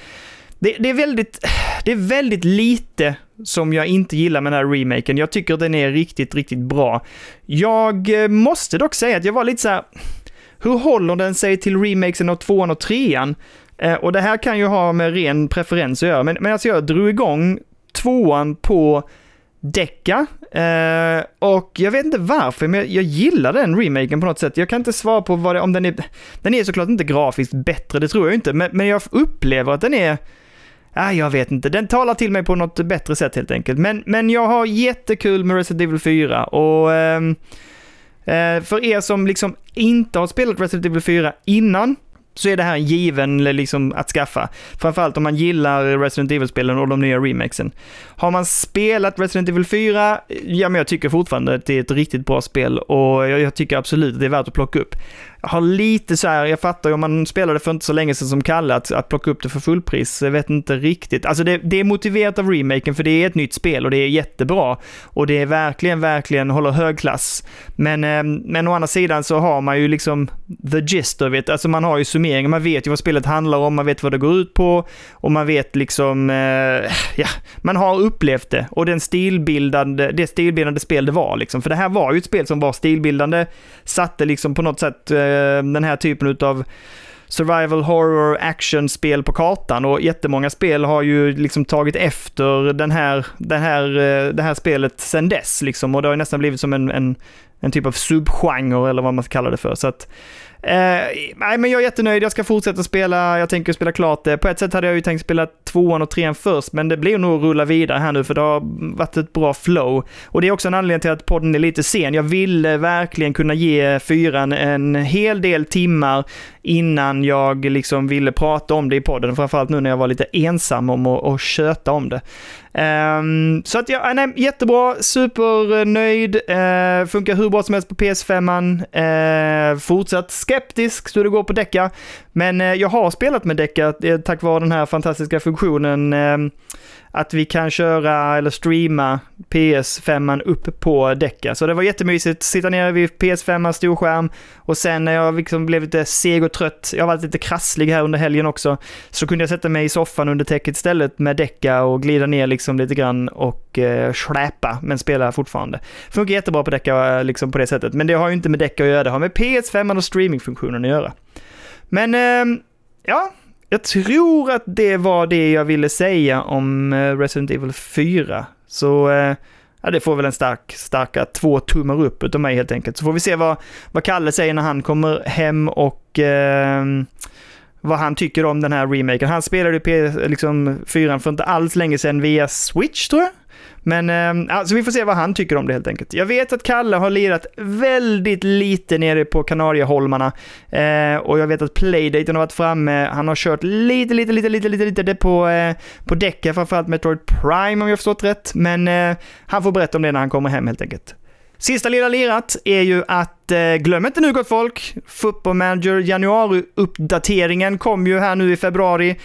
det, det, är väldigt, det är väldigt lite som jag inte gillar med den här remaken. Jag tycker den är riktigt, riktigt bra. Jag eh, måste dock säga att jag var lite så här, hur håller den sig till remakesen av tvåan och trean? Eh, och det här kan ju ha med ren preferens att göra, men, men alltså jag drog igång tvåan på Decca. Eh, och jag vet inte varför, men jag, jag gillar den remaken på något sätt. Jag kan inte svara på vad det, om den är... Den är såklart inte grafiskt bättre, det tror jag inte, men, men jag upplever att den är Ah, jag vet inte, den talar till mig på något bättre sätt helt enkelt. Men, men jag har jättekul med Resident Evil 4 och ehm, eh, för er som liksom inte har spelat Resident Evil 4 innan, så är det här en given liksom, att skaffa. Framförallt om man gillar Resident Evil-spelen och de nya remakesen. Har man spelat Resident Evil 4, ja men jag tycker fortfarande att det är ett riktigt bra spel och jag, jag tycker absolut att det är värt att plocka upp har lite så här, jag fattar ju om man spelade för inte så länge sedan som Kalle, att, att plocka upp det för fullpris. Jag vet inte riktigt. Alltså det, det, är motiverat av remaken för det är ett nytt spel och det är jättebra. Och det är verkligen, verkligen håller hög klass. Men, eh, men å andra sidan så har man ju liksom the gist of it. Alltså man har ju summeringen, man vet ju vad spelet handlar om, man vet vad det går ut på och man vet liksom, eh, ja, man har upplevt det och den stilbildande, det stilbildande spel det var liksom. För det här var ju ett spel som var stilbildande, satte liksom på något sätt eh, Eh, den här typen av survival horror action-spel på kartan och jättemånga spel har ju liksom tagit efter den här, den här, eh, det här spelet sen dess liksom och det har ju nästan blivit som en, en, en typ av subgenre eller vad man ska kalla det för. Så att Eh, nej, men jag är jättenöjd. Jag ska fortsätta spela. Jag tänker spela klart det. På ett sätt hade jag ju tänkt spela tvåan och trean först, men det blir nog att rulla vidare här nu, för det har varit ett bra flow. Och det är också en anledning till att podden är lite sen. Jag ville verkligen kunna ge fyran en hel del timmar innan jag liksom ville prata om det i podden, framförallt nu när jag var lite ensam om att, att köta om det. Um, så att ja, nej, jättebra, supernöjd, uh, funkar hur bra som helst på PS5. Uh, eh, fortsatt skeptisk så det går på Deca, men uh, jag har spelat med Deca tack vare den här fantastiska funktionen uh, att vi kan köra eller streama PS5 upp på däcken. Så det var jättemysigt, sitta ner vid PS5 storskärm och sen när jag liksom blev lite seg och trött, jag har varit lite krasslig här under helgen också, så kunde jag sätta mig i soffan under täcket istället med däcka och glida ner liksom lite grann och eh, släpa, men spela fortfarande. Funkar jättebra på däcka eh, liksom på det sättet, men det har ju inte med däcka att göra, det har med PS5 och streamingfunktionen att göra. Men eh, ja, jag tror att det var det jag ville säga om eh, Resident Evil 4. Så eh, ja, det får väl en stark, starka två tummar upp utav mig helt enkelt. Så får vi se vad, vad Kalle säger när han kommer hem och eh, vad han tycker om den här remaken. Han spelade ju liksom 4 för inte alls länge sedan via Switch tror jag. Men eh, alltså vi får se vad han tycker om det helt enkelt. Jag vet att Kalle har lirat väldigt lite nere på Kanarieholmarna eh, och jag vet att Playdaten har varit framme. Han har kört lite, lite, lite, lite, lite, lite på, eh, på däcken, framförallt Metroid Prime om jag förstått rätt. Men eh, han får berätta om det när han kommer hem helt enkelt. Sista lilla lirat är ju att, eh, glöm inte nu gott folk, Football Manager januari-uppdateringen kom ju här nu i februari.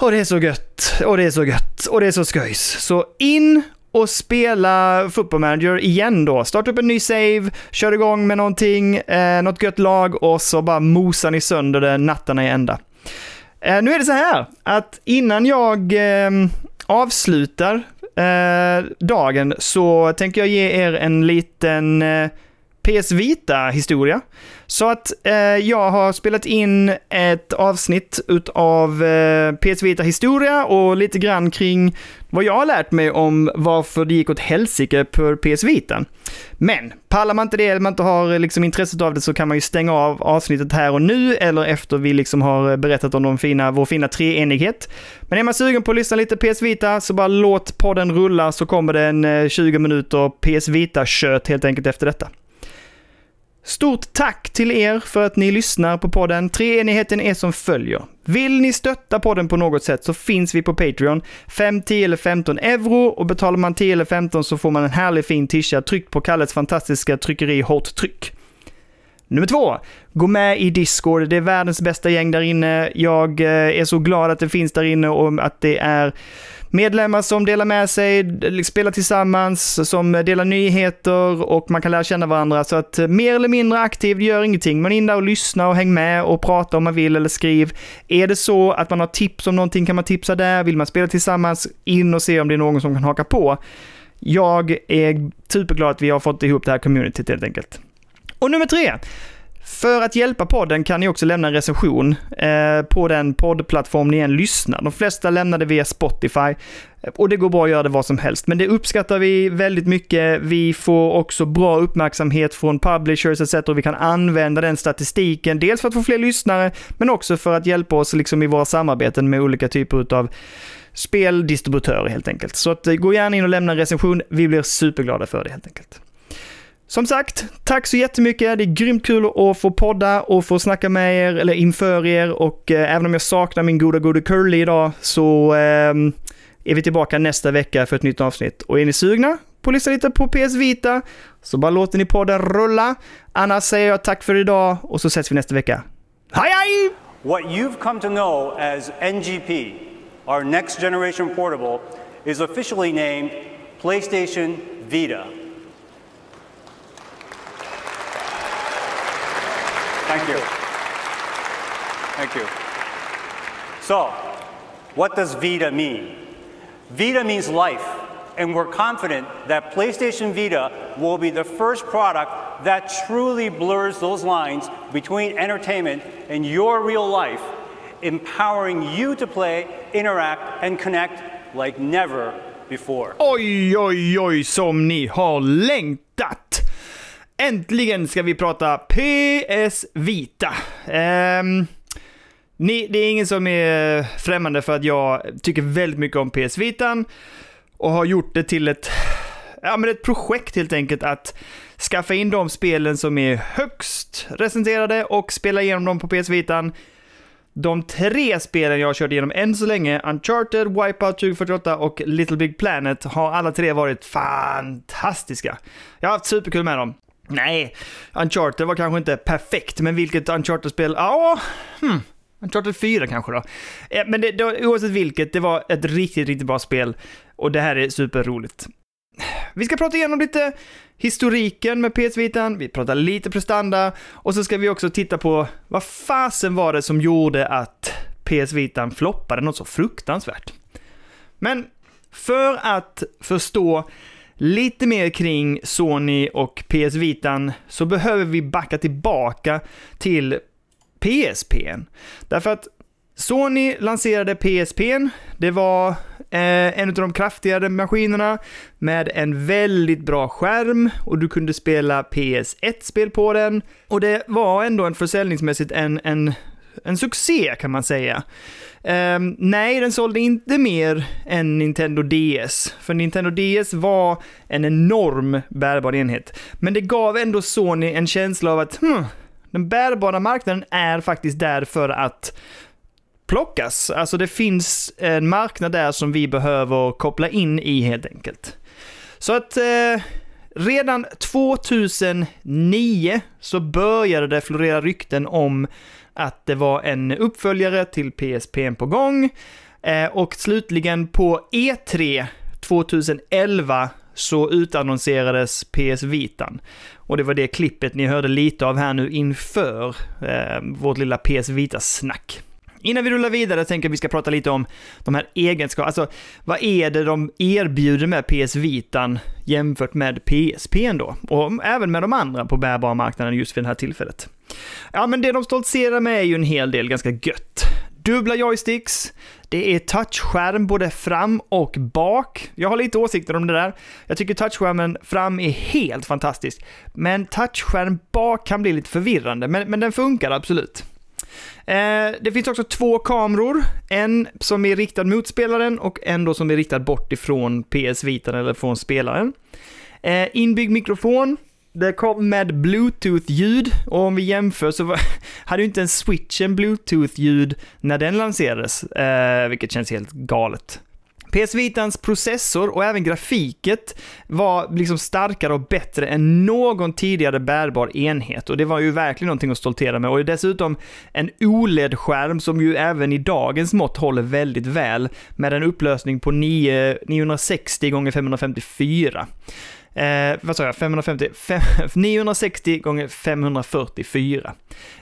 Och det är så gött, och det är så gött, och det är så sköjs. Så in och spela Football Manager igen då. Starta upp en ny save, kör igång med någonting, eh, något gött lag och så bara mosar ni sönder det nattarna i ända. Eh, nu är det så här att innan jag eh, avslutar eh, dagen så tänker jag ge er en liten eh, PS Vita-historia. Så att eh, jag har spelat in ett avsnitt utav eh, PS Vita historia och lite grann kring vad jag har lärt mig om varför det gick åt helsike på PS Vita. Men pallar man inte det, man inte har liksom intresset av det, så kan man ju stänga av avsnittet här och nu eller efter vi liksom har berättat om de fina, vår fina treenighet. Men är man sugen på att lyssna lite PS Vita så bara låt podden rulla så kommer det en eh, 20 minuter PS Vita-kött helt enkelt efter detta. Stort tack till er för att ni lyssnar på podden. Treenigheten är som följer. Vill ni stötta podden på något sätt så finns vi på Patreon. 5, 10 eller 15 euro och betalar man 10 eller 15 så får man en härlig fin tisha tryckt på Kalles fantastiska tryckeri Hårt Tryck. Nummer två, gå med i Discord. Det är världens bästa gäng där inne. Jag eh, är så glad att det finns där inne och att det är medlemmar som delar med sig, spelar tillsammans, som delar nyheter och man kan lära känna varandra. Så att eh, mer eller mindre aktiv gör ingenting. Man är in där och lyssnar och häng med och prata om man vill eller skriv. Är det så att man har tips om någonting kan man tipsa där. Vill man spela tillsammans, in och se om det är någon som kan haka på. Jag är superglad att vi har fått ihop det här communityt helt enkelt. Och nummer tre. För att hjälpa podden kan ni också lämna en recension eh, på den poddplattform ni än lyssnar. De flesta lämnar det via Spotify och det går bra att göra det vad som helst. Men det uppskattar vi väldigt mycket. Vi får också bra uppmärksamhet från publishers etc. och vi kan använda den statistiken. Dels för att få fler lyssnare, men också för att hjälpa oss liksom i våra samarbeten med olika typer av speldistributörer helt enkelt. Så att, eh, gå gärna in och lämna en recension. Vi blir superglada för det helt enkelt. Som sagt, tack så jättemycket. Det är grymt kul att få podda och få snacka med er, eller inför er. Och eh, även om jag saknar min goda, goda Curly idag så eh, är vi tillbaka nästa vecka för ett nytt avsnitt. Och är ni sugna på att lyssna lite på PS Vita så bara låter ni podden rulla. Annars säger jag tack för idag och så ses vi nästa vecka. Hej hej! What you've come to know as NGP, our next generation portable, is officially named PlayStation Vita. Thank you. Thank you. So, what does Vita mean? Vita means life, and we're confident that PlayStation Vita will be the first product that truly blurs those lines between entertainment and your real life, empowering you to play, interact, and connect like never before. Oj, oj, oj, som ni har längtat! Äntligen ska vi prata PS Vita. Um, ni, det är ingen som är främmande för att jag tycker väldigt mycket om PS Vitan och har gjort det till ett, ja, men ett projekt helt enkelt att skaffa in de spelen som är högst recenserade och spela igenom dem på PS Vitan. De tre spelen jag har kört igenom än så länge, Uncharted, Wipeout 2048 och Little Big Planet, har alla tre varit fantastiska. Jag har haft superkul med dem. Nej, Uncharted var kanske inte perfekt, men vilket Uncharted-spel? Ja, hmm. Uncharted 4 kanske då. Eh, men det, det, oavsett vilket, det var ett riktigt, riktigt bra spel. Och det här är superroligt. Vi ska prata igenom lite historiken med PS Vitan, vi pratar lite prestanda och så ska vi också titta på vad fasen var det som gjorde att PS Vitan floppade något så fruktansvärt. Men för att förstå lite mer kring Sony och PS Vitan så behöver vi backa tillbaka till PSPn. Därför att Sony lanserade PSPn. Det var eh, en av de kraftigare maskinerna med en väldigt bra skärm och du kunde spela PS1-spel på den. Och det var ändå en försäljningsmässigt en, en, en succé kan man säga. Um, nej, den sålde inte mer än Nintendo DS, för Nintendo DS var en enorm bärbar enhet. Men det gav ändå Sony en känsla av att hmm, den bärbara marknaden är faktiskt där för att plockas. Alltså det finns en marknad där som vi behöver koppla in i helt enkelt. Så att eh, redan 2009 så började det florera rykten om att det var en uppföljare till PSP på gång. Eh, och slutligen på E3 2011 så utannonserades PS Vitan. Och det var det klippet ni hörde lite av här nu inför eh, vårt lilla PS Vita-snack. Innan vi rullar vidare tänker jag att vi ska prata lite om de här egenskaperna. Alltså, vad är det de erbjuder med PS Vitan jämfört med PSP då? Och även med de andra på bärbara marknaden just vid det här tillfället. Ja, men det de stoltserar med är ju en hel del ganska gött. Dubbla joysticks, det är touchskärm både fram och bak. Jag har lite åsikter om det där. Jag tycker touchskärmen fram är helt fantastisk. Men touchskärm bak kan bli lite förvirrande, men, men den funkar absolut. Eh, det finns också två kameror. En som är riktad mot spelaren och en då som är riktad bort ifrån PS-vitan eller från spelaren. Eh, inbyggd mikrofon. det kom med Bluetooth-ljud och om vi jämför så var, hade ju inte en Switch en Bluetooth-ljud när den lanserades, eh, vilket känns helt galet. PS Vitans processor och även grafiket var liksom starkare och bättre än någon tidigare bärbar enhet och det var ju verkligen någonting att stoltera med och dessutom en OLED-skärm som ju även i dagens mått håller väldigt väl med en upplösning på 9, 960 x 554. Eh, vad sa jag? 550? 5, 960 gånger 544.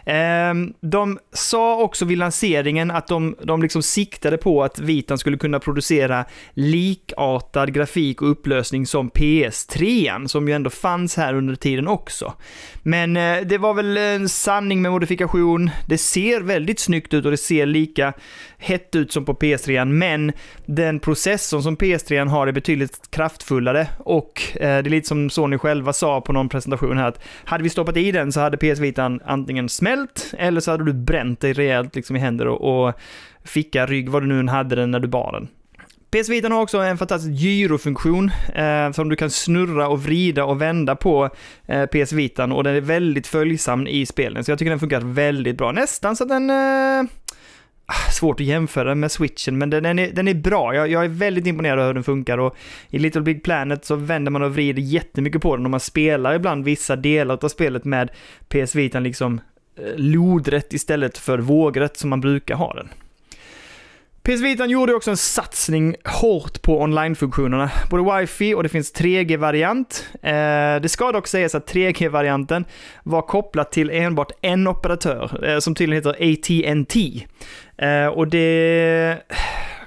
Eh, de sa också vid lanseringen att de, de liksom siktade på att Vitan skulle kunna producera likartad grafik och upplösning som PS3, som ju ändå fanns här under tiden också. Men eh, det var väl en sanning med modifikation. Det ser väldigt snyggt ut och det ser lika hett ut som på PS3, men den processorn som PS3 har är betydligt kraftfullare och eh, det är lite som Sony själva sa på någon presentation här att hade vi stoppat i den så hade PS Vitan antingen smält eller så hade du bränt dig rejält liksom i händer och, och ficka, rygg, vad du nu än hade den när du bar den. PS Vita har också en fantastisk gyrofunktion eh, som du kan snurra och vrida och vända på eh, PS Vitan och den är väldigt följsam i spelen, så jag tycker den funkar väldigt bra. Nästan så att den... Eh, Ah, svårt att jämföra med switchen, men den är, den är bra. Jag, jag är väldigt imponerad av hur den funkar och i Little Big Planet så vänder man och vrider jättemycket på den och man spelar ibland vissa delar av spelet med PS Vitan liksom eh, lodrätt istället för vågrätt som man brukar ha den. PS Vitan gjorde också en satsning hårt på online-funktionerna. Både wifi och det finns 3G-variant. Eh, det ska dock sägas att 3G-varianten var kopplad till enbart en operatör, eh, som tydligen heter AT&T. Eh, och det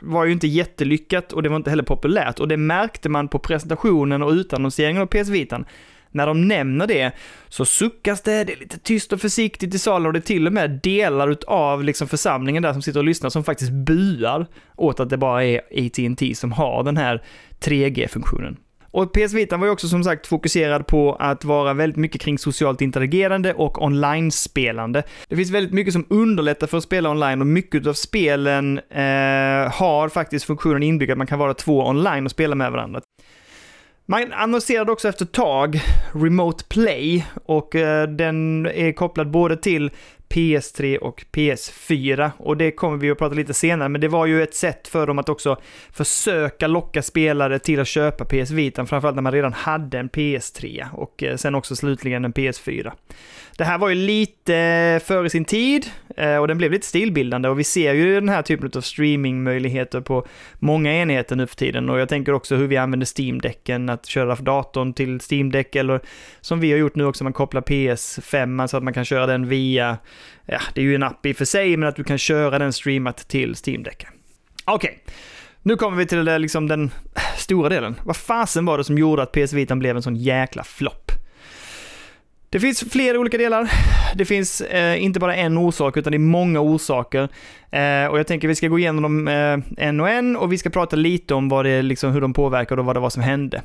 var ju inte jättelyckat och det var inte heller populärt och det märkte man på presentationen och utannonseringen av PS Vitan när de nämner det så suckas det, det är lite tyst och försiktigt i salen och det är till och med delar av liksom församlingen där som sitter och lyssnar som faktiskt buar åt att det bara är AT&T som har den här 3G-funktionen. Och PS Vita var ju också som sagt fokuserad på att vara väldigt mycket kring socialt interagerande och online-spelande. Det finns väldigt mycket som underlättar för att spela online och mycket av spelen eh, har faktiskt funktionen inbyggd att man kan vara två online och spela med varandra. Man annonserade också efter ett tag Remote Play och eh, den är kopplad både till PS3 och PS4 och det kommer vi att prata lite senare, men det var ju ett sätt för dem att också försöka locka spelare till att köpa PS Vita, framförallt när man redan hade en PS3 och eh, sen också slutligen en PS4. Det här var ju lite eh, före sin tid eh, och den blev lite stilbildande och vi ser ju den här typen av streamingmöjligheter på många enheter nu för tiden och jag tänker också hur vi använder Steam-däcken, att köra datorn till Steam-däck eller som vi har gjort nu också, man kopplar PS5 så att man kan köra den via, ja, det är ju en app i och för sig, men att du kan köra den streamat till Steam Deck. Okej. Okay. Nu kommer vi till liksom den stora delen. Vad fasen var det som gjorde att PS Vita blev en sån jäkla flopp? Det finns flera olika delar. Det finns eh, inte bara en orsak, utan det är många orsaker. Eh, och jag tänker vi ska gå igenom dem eh, en och en och vi ska prata lite om vad det, liksom, hur de påverkade och vad det var som hände.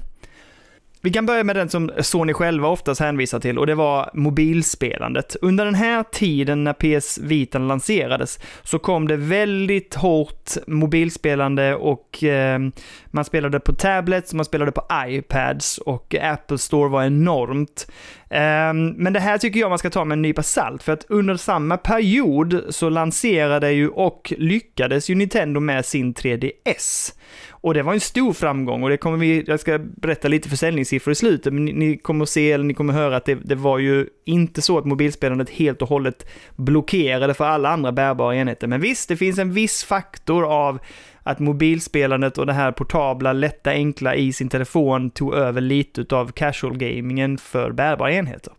Vi kan börja med den som Sony själva oftast hänvisar till och det var mobilspelandet. Under den här tiden när PS Vita lanserades så kom det väldigt hårt mobilspelande och eh, man spelade på tablets, man spelade på iPads och Apple Store var enormt. Ehm, men det här tycker jag man ska ta med en nypa salt för att under samma period så lanserade ju och lyckades ju Nintendo med sin 3DS. Och det var en stor framgång och det kommer vi, jag ska berätta lite försäljningssiffror i slutet, men ni, ni kommer se, eller ni kommer höra att det, det, var ju inte så att mobilspelandet helt och hållet blockerade för alla andra bärbara enheter. Men visst, det finns en viss faktor av att mobilspelandet och det här portabla, lätta, enkla i sin telefon tog över lite av casual gamingen för bärbara enheter.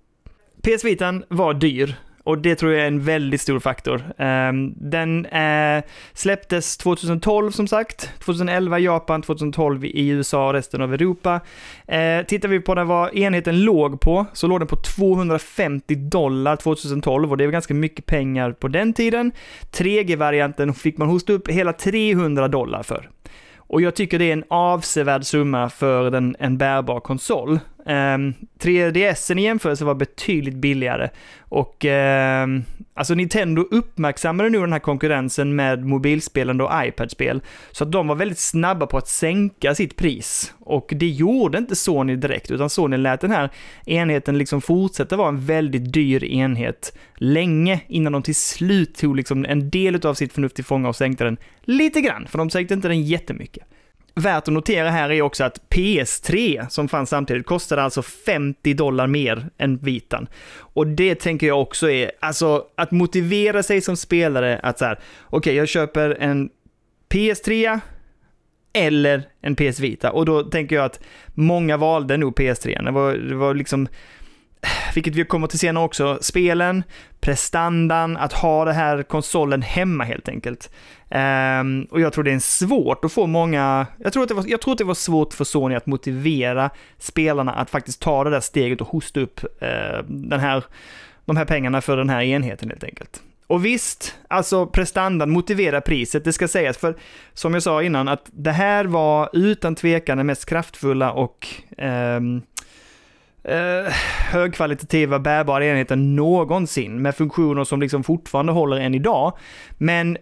PS Vitan var dyr och det tror jag är en väldigt stor faktor. Ehm, den eh, släpptes 2012 som sagt, 2011 i Japan, 2012 i USA och resten av Europa. Eh, tittar vi på den vad enheten låg på, så låg den på 250 dollar 2012 och det är ganska mycket pengar på den tiden. 3G-varianten fick man hosta upp hela 300 dollar för. Och jag tycker det är en avsevärd summa för en, en bärbar konsol. Ehm, um, 3DSen i jämförelse var betydligt billigare. Och eh, alltså Nintendo uppmärksammade nu den här konkurrensen med mobilspelande och iPad-spel. Så att de var väldigt snabba på att sänka sitt pris. Och det gjorde inte Sony direkt, utan Sony lät den här enheten liksom fortsätta vara en väldigt dyr enhet länge innan de till slut tog liksom en del av sitt förnuft till fånga och sänkte den lite grann, för de sänkte inte den jättemycket. Värt att notera här är också att PS3, som fanns samtidigt, kostade alltså 50 dollar mer än vitan. Och det tänker jag också är, alltså att motivera sig som spelare att så här, okej, okay, jag köper en PS3 eller en PS Vita. Och då tänker jag att många valde nog PS3. Det var, det var liksom vilket vi kommer till senare också, spelen, prestandan, att ha den här konsolen hemma helt enkelt. Um, och jag tror det är svårt att få många, jag tror, att det var, jag tror att det var svårt för Sony att motivera spelarna att faktiskt ta det där steget och hosta upp uh, den här, de här pengarna för den här enheten helt enkelt. Och visst, alltså prestandan motiverar priset, det ska sägas, för som jag sa innan, att det här var utan tvekan den mest kraftfulla och um, eh, högkvalitativa bärbara enheten någonsin med funktioner som liksom fortfarande håller än idag. Men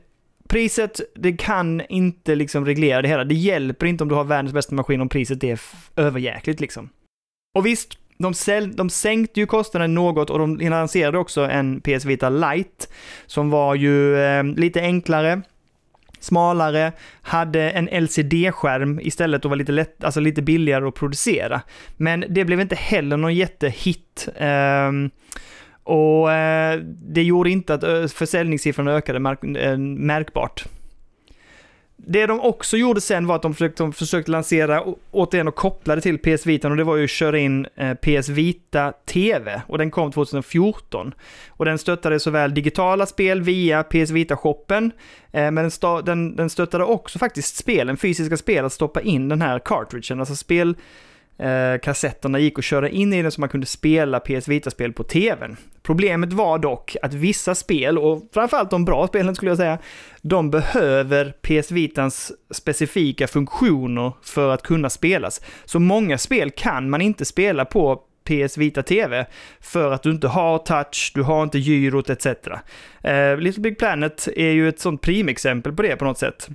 priset, det kan inte liksom reglera det hela. Det hjälper inte om du har världens bästa maskin om priset är överjäkligt liksom. Och visst, de, säl, de sänkte ju kostnaden något och de lanserade också en PS Vita Lite som var ju eh, lite enklare, smalare, hade en LCD-skärm istället och var lite, lätt, alltså lite billigare att producera. Men det blev inte heller någon jättehit. Um, och uh, det gjorde inte att eh, försäljningssiffrorna ökade märk eh, märkbart. Det de också gjorde sen var att de försökte, de försökte lansera, återigen och kopplade till PS Vita, och det var ju att köra in eh, PS Vita TV, och den kom 2014. Och den stöttade såväl digitala spel via PS Vita-shoppen, eh, men den, den, den stöttade också faktiskt spelen, fysiska spel, att stoppa in den här cartridgen, alltså spel eh, kassetterna gick att köra in i den så man kunde spela PS Vita-spel på tvn. Problemet var dock att vissa spel, och framförallt de bra spelen skulle jag säga, de behöver PS Vitans specifika funktioner för att kunna spelas. Så många spel kan man inte spela på PS Vita TV för att du inte har touch, du har inte gyrot etc. Uh, eh, Little Big Planet är ju ett sånt primexempel på det på något sätt.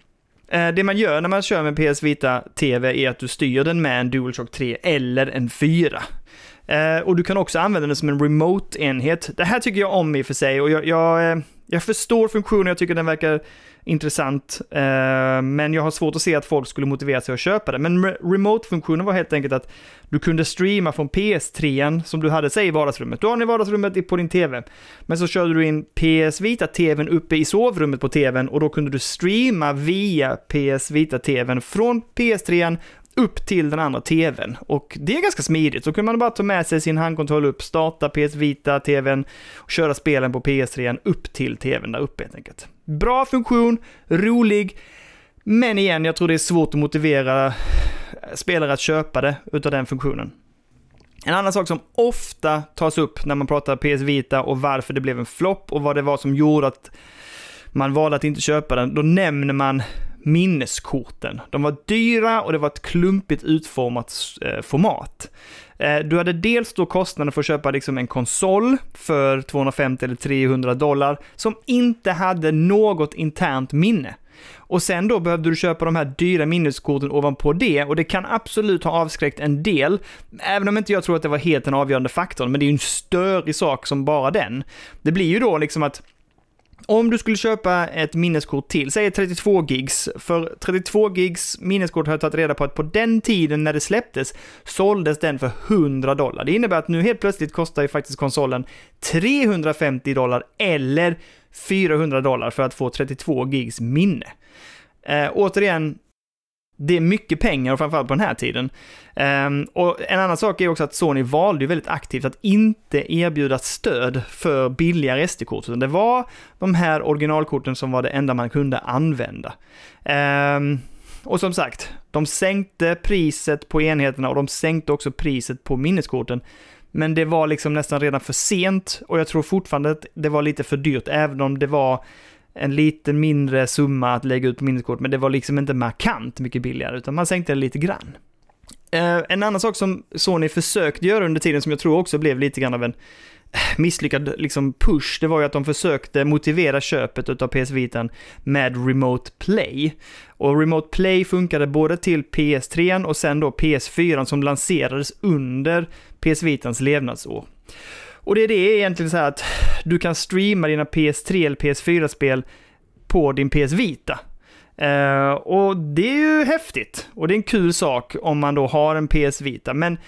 Eh, det man gör när man kör med PS Vita TV är att du styr den med en DualShock 3 eller en 4. Eh, och du kan också använda den som en remote-enhet. Det här tycker jag om i och för sig och jag, jag, eh, jag förstår funktionen, jag tycker den verkar intressant. Eh, men jag har svårt att se att folk skulle motivera sig att köpa det. Men remote-funktionen var helt enkelt att du kunde streama från PS3 som du hade, säg i vardagsrummet. Du har den i vardagsrummet på din TV. Men så körde du in PS Vita-TVn uppe i sovrummet på TVn och då kunde du streama via PS Vita-TVn från PS3 upp till den andra tvn. Och det är ganska smidigt. Så kunde man bara ta med sig sin handkontroll upp, starta PS Vita-tvn och köra spelen på PS3 upp till tvn där uppe helt enkelt. Bra funktion, rolig, men igen, jag tror det är svårt att motivera spelare att köpa det utav den funktionen. En annan sak som ofta tas upp när man pratar PS Vita och varför det blev en flopp och vad det var som gjorde att man valde att inte köpa den, då nämner man minneskorten. De var dyra och det var ett klumpigt utformat eh, format. Eh, du hade dels då kostnaden för att köpa liksom en konsol för 250 eller 300 dollar som inte hade något internt minne. Och sen då behövde du köpa de här dyra minneskorten ovanpå det och det kan absolut ha avskräckt en del, även om inte jag tror att det var helt den avgörande faktorn, men det är ju en störig sak som bara den. Det blir ju då liksom att om du skulle köpa ett minneskort till, säg 32 gigs, för 32 gigs minneskort har jag tagit reda på att på den tiden när det släpptes såldes den för 100 dollar. Det innebär att nu helt plötsligt kostar ju faktiskt konsolen 350 dollar eller 400 dollar för att få 32 gigs minne. Eh, återigen, det är mycket pengar, och framförallt på den här tiden. Um, och en annan sak är också att Sony valde ju väldigt aktivt att inte erbjuda stöd för billigare SD-kort, utan det var de här originalkorten som var det enda man kunde använda. Um, och som sagt, de sänkte priset på enheterna och de sänkte också priset på minneskorten. Men det var liksom nästan redan för sent och jag tror fortfarande att det var lite för dyrt, även om det var en lite mindre summa att lägga ut på minneskort, men det var liksom inte markant mycket billigare, utan man sänkte det lite grann. Eh, en annan sak som Sony försökte göra under tiden, som jag tror också blev lite grann av en eh, misslyckad liksom push, det var ju att de försökte motivera köpet av PS Vitan med Remote Play. Och Remote Play funkade både till PS3 och sen då PS4 som lanserades under PS Vitans levnadsår. Och det är det egentligen så här att du kan streama dina PS3 eller PS4-spel på din PS Vita. Uh, och det är ju häftigt. Och det är en kul sak om man då har en PS Vita. Men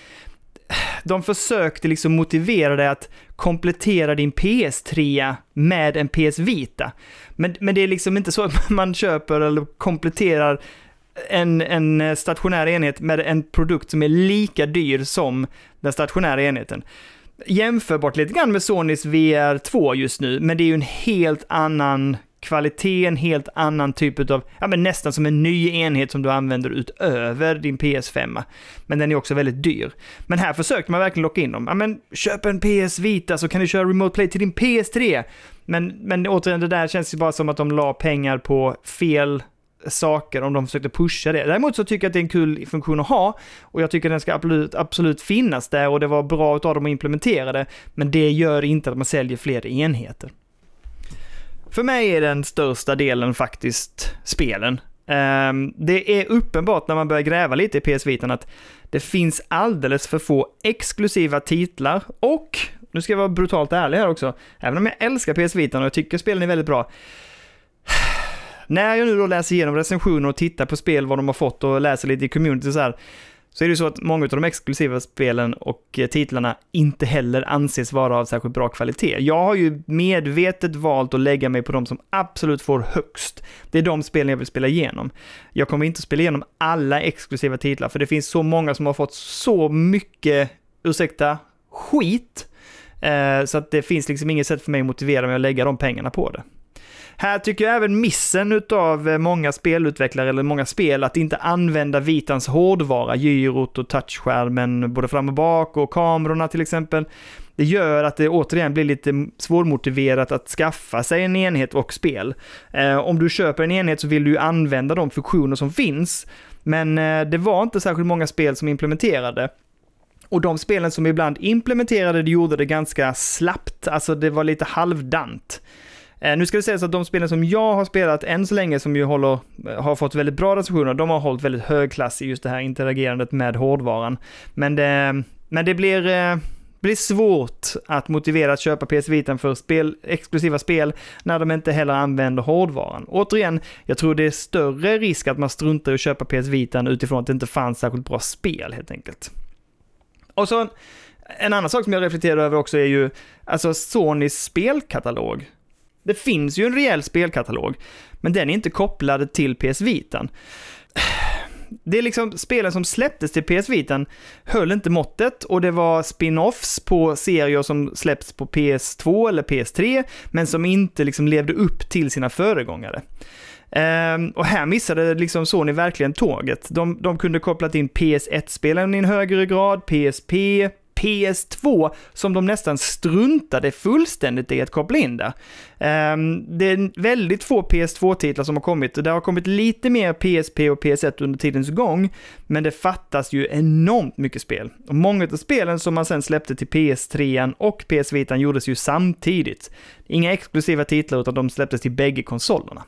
de försökte liksom motivera dig att komplettera din PS3 med en PS Vita. Men, men det är liksom inte så att man köper eller kompletterar en, en stationär enhet med en produkt som är lika dyr som den stationära enheten. Jämförbart lite grann med Sonys VR 2 just nu, men det är ju en helt annan kvalitet, en helt annan typ av, ja men nästan som en ny enhet som du använder utöver din PS5. Men den är också väldigt dyr. Men här försökte man verkligen locka in dem. Ja men köp en PS Vita så kan du köra Remote Play till din PS3. Men, men återigen, det där känns ju bara som att de la pengar på fel saker om de försökte pusha det. Däremot så tycker jag att det är en kul funktion att ha och jag tycker att den ska absolut, absolut finnas där och det var bra av dem att implementera det. Men det gör inte att man säljer fler enheter. För mig är den största delen faktiskt spelen. Ehm, det är uppenbart när man börjar gräva lite i PS Vitan att det finns alldeles för få exklusiva titlar och, nu ska jag vara brutalt ärlig här också, även om jag älskar PS Vitan och jag tycker spelen är väldigt bra, när jag nu då läser igenom recensioner och tittar på spel, vad de har fått och läser lite i community så här, så är det så att många av de exklusiva spelen och eh, titlarna inte heller anses vara av särskilt bra kvalitet. Jag har ju medvetet valt att lägga mig på de som absolut får högst. Det är de spelen jag vill spela igenom. Jag kommer inte att spela igenom alla exklusiva titlar, för det finns så många som har fått så mycket, ursäkta, skit, eh, så att det finns liksom inget sätt för mig att motivera mig att lägga de pengarna på det. Här tycker jag även missen utav eh, många spelutvecklare, eller många spel, att inte använda Vitans hårdvara, gyrot och touchskärmen, både fram och bak och kamerorna till exempel. Det gör att det återigen blir lite svårmotiverat att skaffa sig en enhet och spel. Eh, om du köper en enhet så vill du ju använda de funktioner som finns, men eh, det var inte särskilt många spel som implementerade. Och de spelen som ibland implementerade det gjorde det ganska slappt, alltså det var lite halvdant. Eh, nu ska det sägas att de spelen som jag har spelat än så länge, som ju håller, eh, har fått väldigt bra recensioner, de har hållit väldigt hög klass i just det här interagerandet med hårdvaran. Men det, men det blir, eh, blir svårt att motivera att köpa PS Vita för spel, exklusiva spel när de inte heller använder hårdvaran. Återigen, jag tror det är större risk att man struntar i att köpa PS Vita utifrån att det inte fanns särskilt bra spel helt enkelt. Och så en annan sak som jag reflekterar över också är ju alltså Sonys spelkatalog. Det finns ju en rejäl spelkatalog, men den är inte kopplad till PS Vitan. Det är liksom spelen som släpptes till PS Vitan höll inte måttet och det var spin-offs på serier som släppts på PS2 eller PS3, men som inte liksom levde upp till sina föregångare. Um, och här missade liksom Sony verkligen tåget. De, de kunde kopplat in PS1-spelen i en högre grad, PSP, PS2 som de nästan struntade fullständigt i att koppla in där. Ehm, det är väldigt få PS2-titlar som har kommit och det har kommit lite mer PSP och PS1 under tidens gång, men det fattas ju enormt mycket spel. Och många av spelen som man sen släppte till PS3 och PS Vita gjordes ju samtidigt. Inga exklusiva titlar utan de släpptes till bägge konsolerna.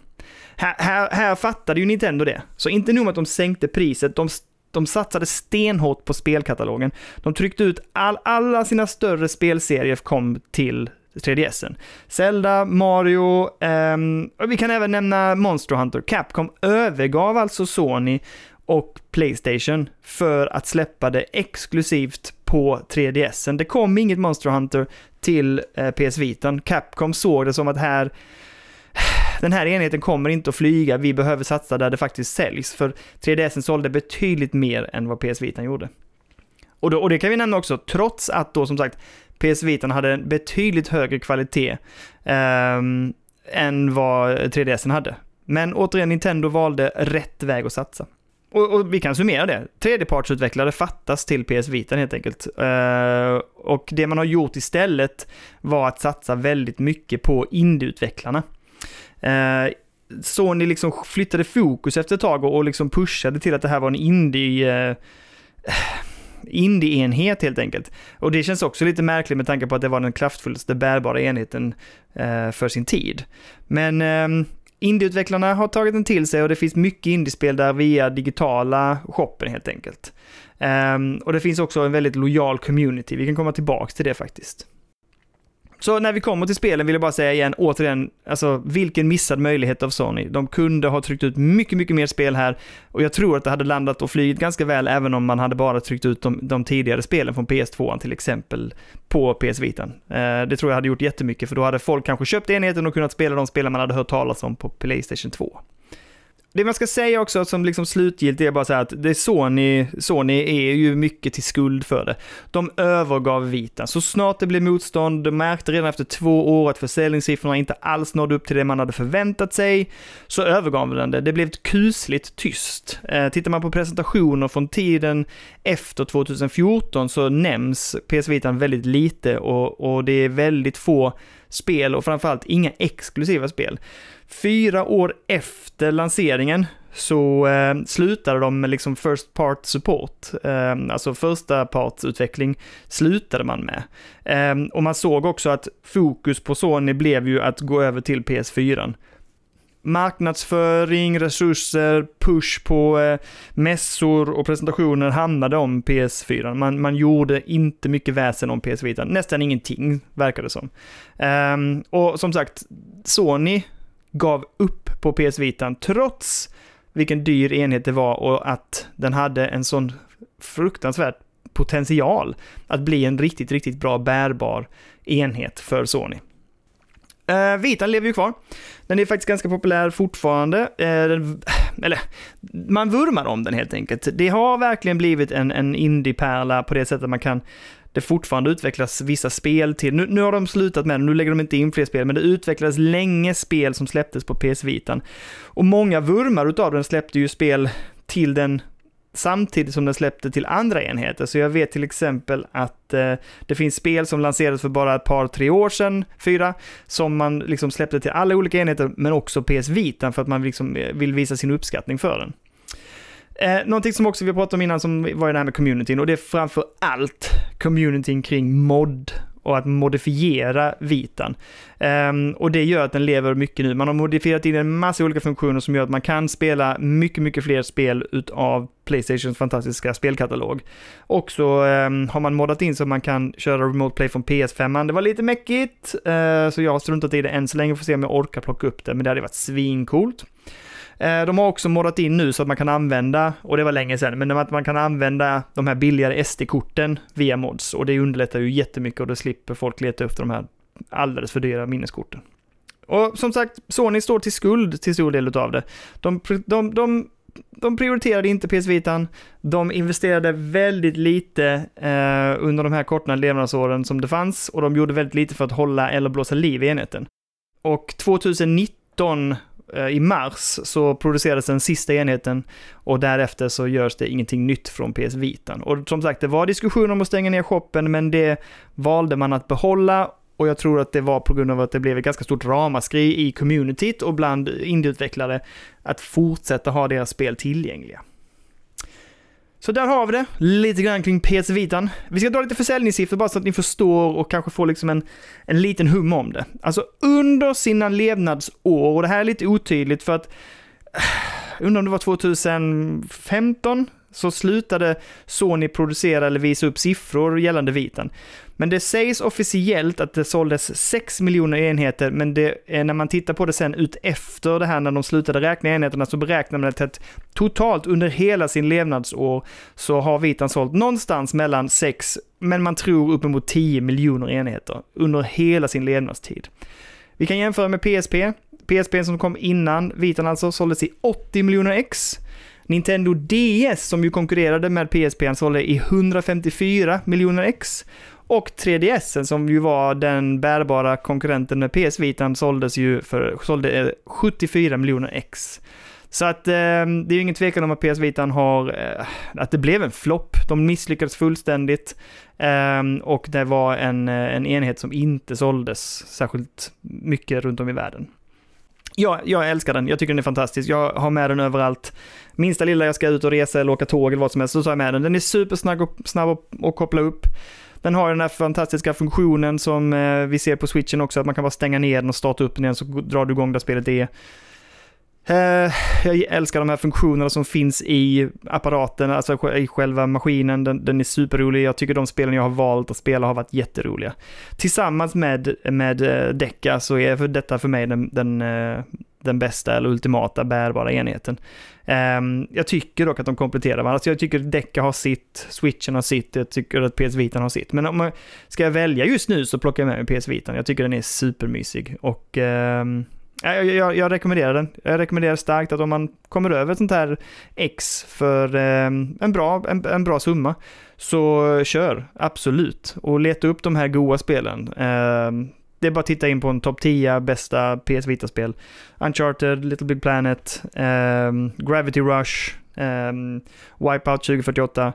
Här, här, här fattade ju Nintendo det. Så inte nog med att de sänkte priset, de de satsade stenhårt på spelkatalogen. De tryckte ut all, alla sina större spelserier kom till 3DSen. Zelda, Mario, um, och vi kan även nämna Monster Hunter. Capcom övergav alltså Sony och Playstation för att släppa det exklusivt på 3DSen. Det kom inget Monster Hunter till eh, PS Vitan. Capcom såg det som att här den här enheten kommer inte att flyga, vi behöver satsa där det faktiskt säljs, för 3DSen sålde betydligt mer än vad PS Vitan gjorde. Och, då, och det kan vi nämna också, trots att då som sagt PS Vitan hade en betydligt högre kvalitet eh, än vad 3DSen hade. Men återigen, Nintendo valde rätt väg att satsa. Och, och vi kan summera det. Tredjepartsutvecklare fattas till PS Vita helt enkelt. Uh, och det man har gjort istället var att satsa väldigt mycket på indieutvecklarna. Eh, Sony liksom flyttade fokus efter ett tag och, liksom pushade till att det här var en indie, eh, indie-enhet helt enkelt. Och det känns också lite märkligt med tanke på att det var den kraftfullaste bärbara enheten eh, för sin tid. Men eh, Indieutvecklarna har tagit den till sig och det finns mycket indiespel där via digitala shoppen helt enkelt. Eh, och det finns också en väldigt lojal community, vi kan komma tillbaka till det faktiskt. Så när vi kommer till spelen vill jag bara säga igen, återigen, alltså vilken missad möjlighet av Sony. De kunde ha tryckt ut mycket, mycket mer spel här och jag tror att det hade landat och flugit ganska väl även om man hade bara tryckt ut de, de tidigare spelen från PS2 till exempel på PS Vitan. Eh, det tror jag hade gjort jättemycket för då hade folk kanske köpt enheten och kunnat spela de spelen man hade hört talas om på Playstation 2. Det man ska säga också som liksom slutgiltigt är bara så här att det är Sony, Sony är ju mycket till skuld för det. De övergav Vita. Så snart det blev motstånd, de märkte redan efter två år att försäljningssiffrorna inte alls nådde upp till det man hade förväntat sig, så övergav den det. Det blev kusligt tyst. Eh, tittar man på presentationer från tiden efter 2014 så nämns PS Vita väldigt lite och, och det är väldigt få spel och framförallt inga exklusiva spel. Fyra år efter lanseringen så eh, slutade de med liksom first part support, eh, alltså första partsutveckling slutade man med. Eh, och man såg också att fokus på Sony blev ju att gå över till PS4. Marknadsföring, resurser, push på eh, mässor och presentationer handlade om PS4. Man, man gjorde inte mycket väsen om PS4, nästan ingenting verkar det som. Eh, och som sagt, Sony gav upp på PS Vitan trots vilken dyr enhet det var och att den hade en sån fruktansvärd potential att bli en riktigt, riktigt bra bärbar enhet för Sony. Uh, Vitan lever ju kvar. Den är faktiskt ganska populär fortfarande. Uh, eller, man vurmar om den helt enkelt. Det har verkligen blivit en, en indie-pärla på det sättet man kan det fortfarande utvecklas vissa spel till. Nu, nu har de slutat med det, nu lägger de inte in fler spel, men det utvecklades länge spel som släpptes på PS Vitan. Och många vurmar utav den släppte ju spel till den samtidigt som den släppte till andra enheter. Så jag vet till exempel att eh, det finns spel som lanserades för bara ett par, tre år sedan, fyra, som man liksom släppte till alla olika enheter, men också PS Vitan för att man liksom eh, vill visa sin uppskattning för den. Eh, någonting som också vi pratade om innan som var det här med communityn och det är framför allt communityn kring mod och att modifiera vitan. Um, och det gör att den lever mycket nu. Man har modifierat in en massa olika funktioner som gör att man kan spela mycket, mycket fler spel utav Playstations fantastiska spelkatalog. Och så um, ehm, har man moddat in så att man kan köra Remote Play från PS5. Det var lite mäckigt, uh, så jag har struntat i det än så länge, får se om jag orkar plocka upp det, men det hade varit svincoolt. Eh, de har också moddat in nu så att man kan använda, och det var länge sedan, men att man kan använda de här billigare SD-korten via mods. Och det underlättar ju jättemycket och då slipper folk leta efter de här alldeles för dyra minneskorten. Och som sagt, Sony står till skuld till stor del av det. De, de, de, de prioriterade inte PS Vitan, de investerade väldigt lite eh, under de här korta levnadsåren som det fanns och de gjorde väldigt lite för att hålla eller blåsa liv i enheten. Och 2019 Eh, i mars så producerades den sista enheten och därefter så görs det ingenting nytt från PS Vitan. Och som sagt, det var diskussioner om att stänga ner shoppen, men det valde man att behålla och jag tror att det var på grund av att det blev ett ganska stort ramaskri i communityt och bland indieutvecklare att fortsätta ha deras spel tillgängliga. Så där har vi det, lite grann kring PS Vitan. Vi ska dra lite försäljningssiffror bara så att ni förstår och kanske får liksom en, en liten hum om det. Alltså under sina levnadsår, och det här är lite otydligt för att, eh, undrar om det var 2015, så slutade Sony producera eller visa upp siffror gällande Vitan. Men det sägs officiellt att det såldes 6 miljoner enheter, men det, när man tittar på det sen ut efter det här när de slutade räkna enheterna så beräknar man att totalt under hela sin levnadsår så har Vitan sålt någonstans mellan 6, men man tror uppemot 10 miljoner enheter under hela sin levnadstid. Vi kan jämföra med PSP. PSP som kom innan Vitan alltså såldes i 80 miljoner ex. Nintendo DS som ju konkurrerade med PSP sålde i 154 miljoner ex. Och 3DS som ju var den bärbara konkurrenten med PS Vitan såldes ju för sålde eh, 74 miljoner ex. Så att eh, det är ju ingen tvekan om att PS Vitan har, eh, att det blev en flopp. De misslyckades fullständigt. Eh, och det var en, eh, en enhet som inte såldes särskilt mycket runt om i världen. Ja, jag älskar den. Jag tycker den är fantastisk. Jag har med den överallt. Minsta lilla jag ska ut och resa eller åka tåg eller vad som helst, så tar jag med den. Den är supersnabb och, snabb att koppla upp. Den har den här fantastiska funktionen som eh, vi ser på switchen också, att man kan bara stänga ner den och starta upp den igen så drar du igång där spelet är. Eh, jag älskar de här funktionerna som finns i apparaten, alltså i själva maskinen. Den, den, är superrolig. Jag tycker de spelen jag har valt att spela har varit jätteroliga. Tillsammans med, med eh, Deca så är detta för mig den, den, eh, den bästa eller ultimata bärbara enheten. Um, jag tycker dock att de kompletterar varandra. Alltså jag tycker Deca har sitt, Switchen har sitt, jag tycker att PS Vita har sitt. Men om jag ska välja just nu så plockar jag med mig PS Vita. Jag tycker den är supermysig. Och um, jag, jag, jag, rekommenderar den. Jag rekommenderar starkt att om man kommer över ett sånt här X för eh, en, bra, en, en, bra summa, så kör, absolut. Och leta upp de här goa spelen. Eh, det är bara att titta in på en topp 10 bästa PS Vita-spel. Uncharted, Little Big Planet, um, Gravity Rush, ehm, Wipeout 2048. Eh,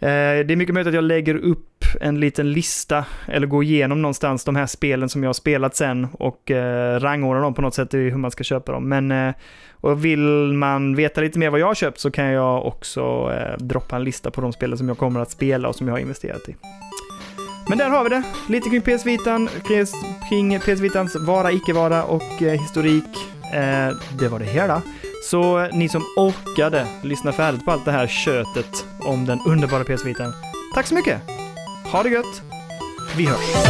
det är mycket möjligt att jag lägger upp en liten lista eller går igenom någonstans de här spelen som jag har spelat sen och eh, rangordnar dem på något sätt i hur man ska köpa dem. Men eh, och vill man veta lite mer vad jag har köpt så kan jag också eh, droppa en lista på de spelen som jag kommer att spela och som jag har investerat i. Men där har vi det. Lite kring PS Vitan, kring PS Vitans vara, icke-vara och eh, historik. Eh, det var det hela. Så eh, ni som orkade lyssna färdigt på allt det här kötet om den underbara PS Vitan. Tack så mycket! Ha det gött! Vi hörs!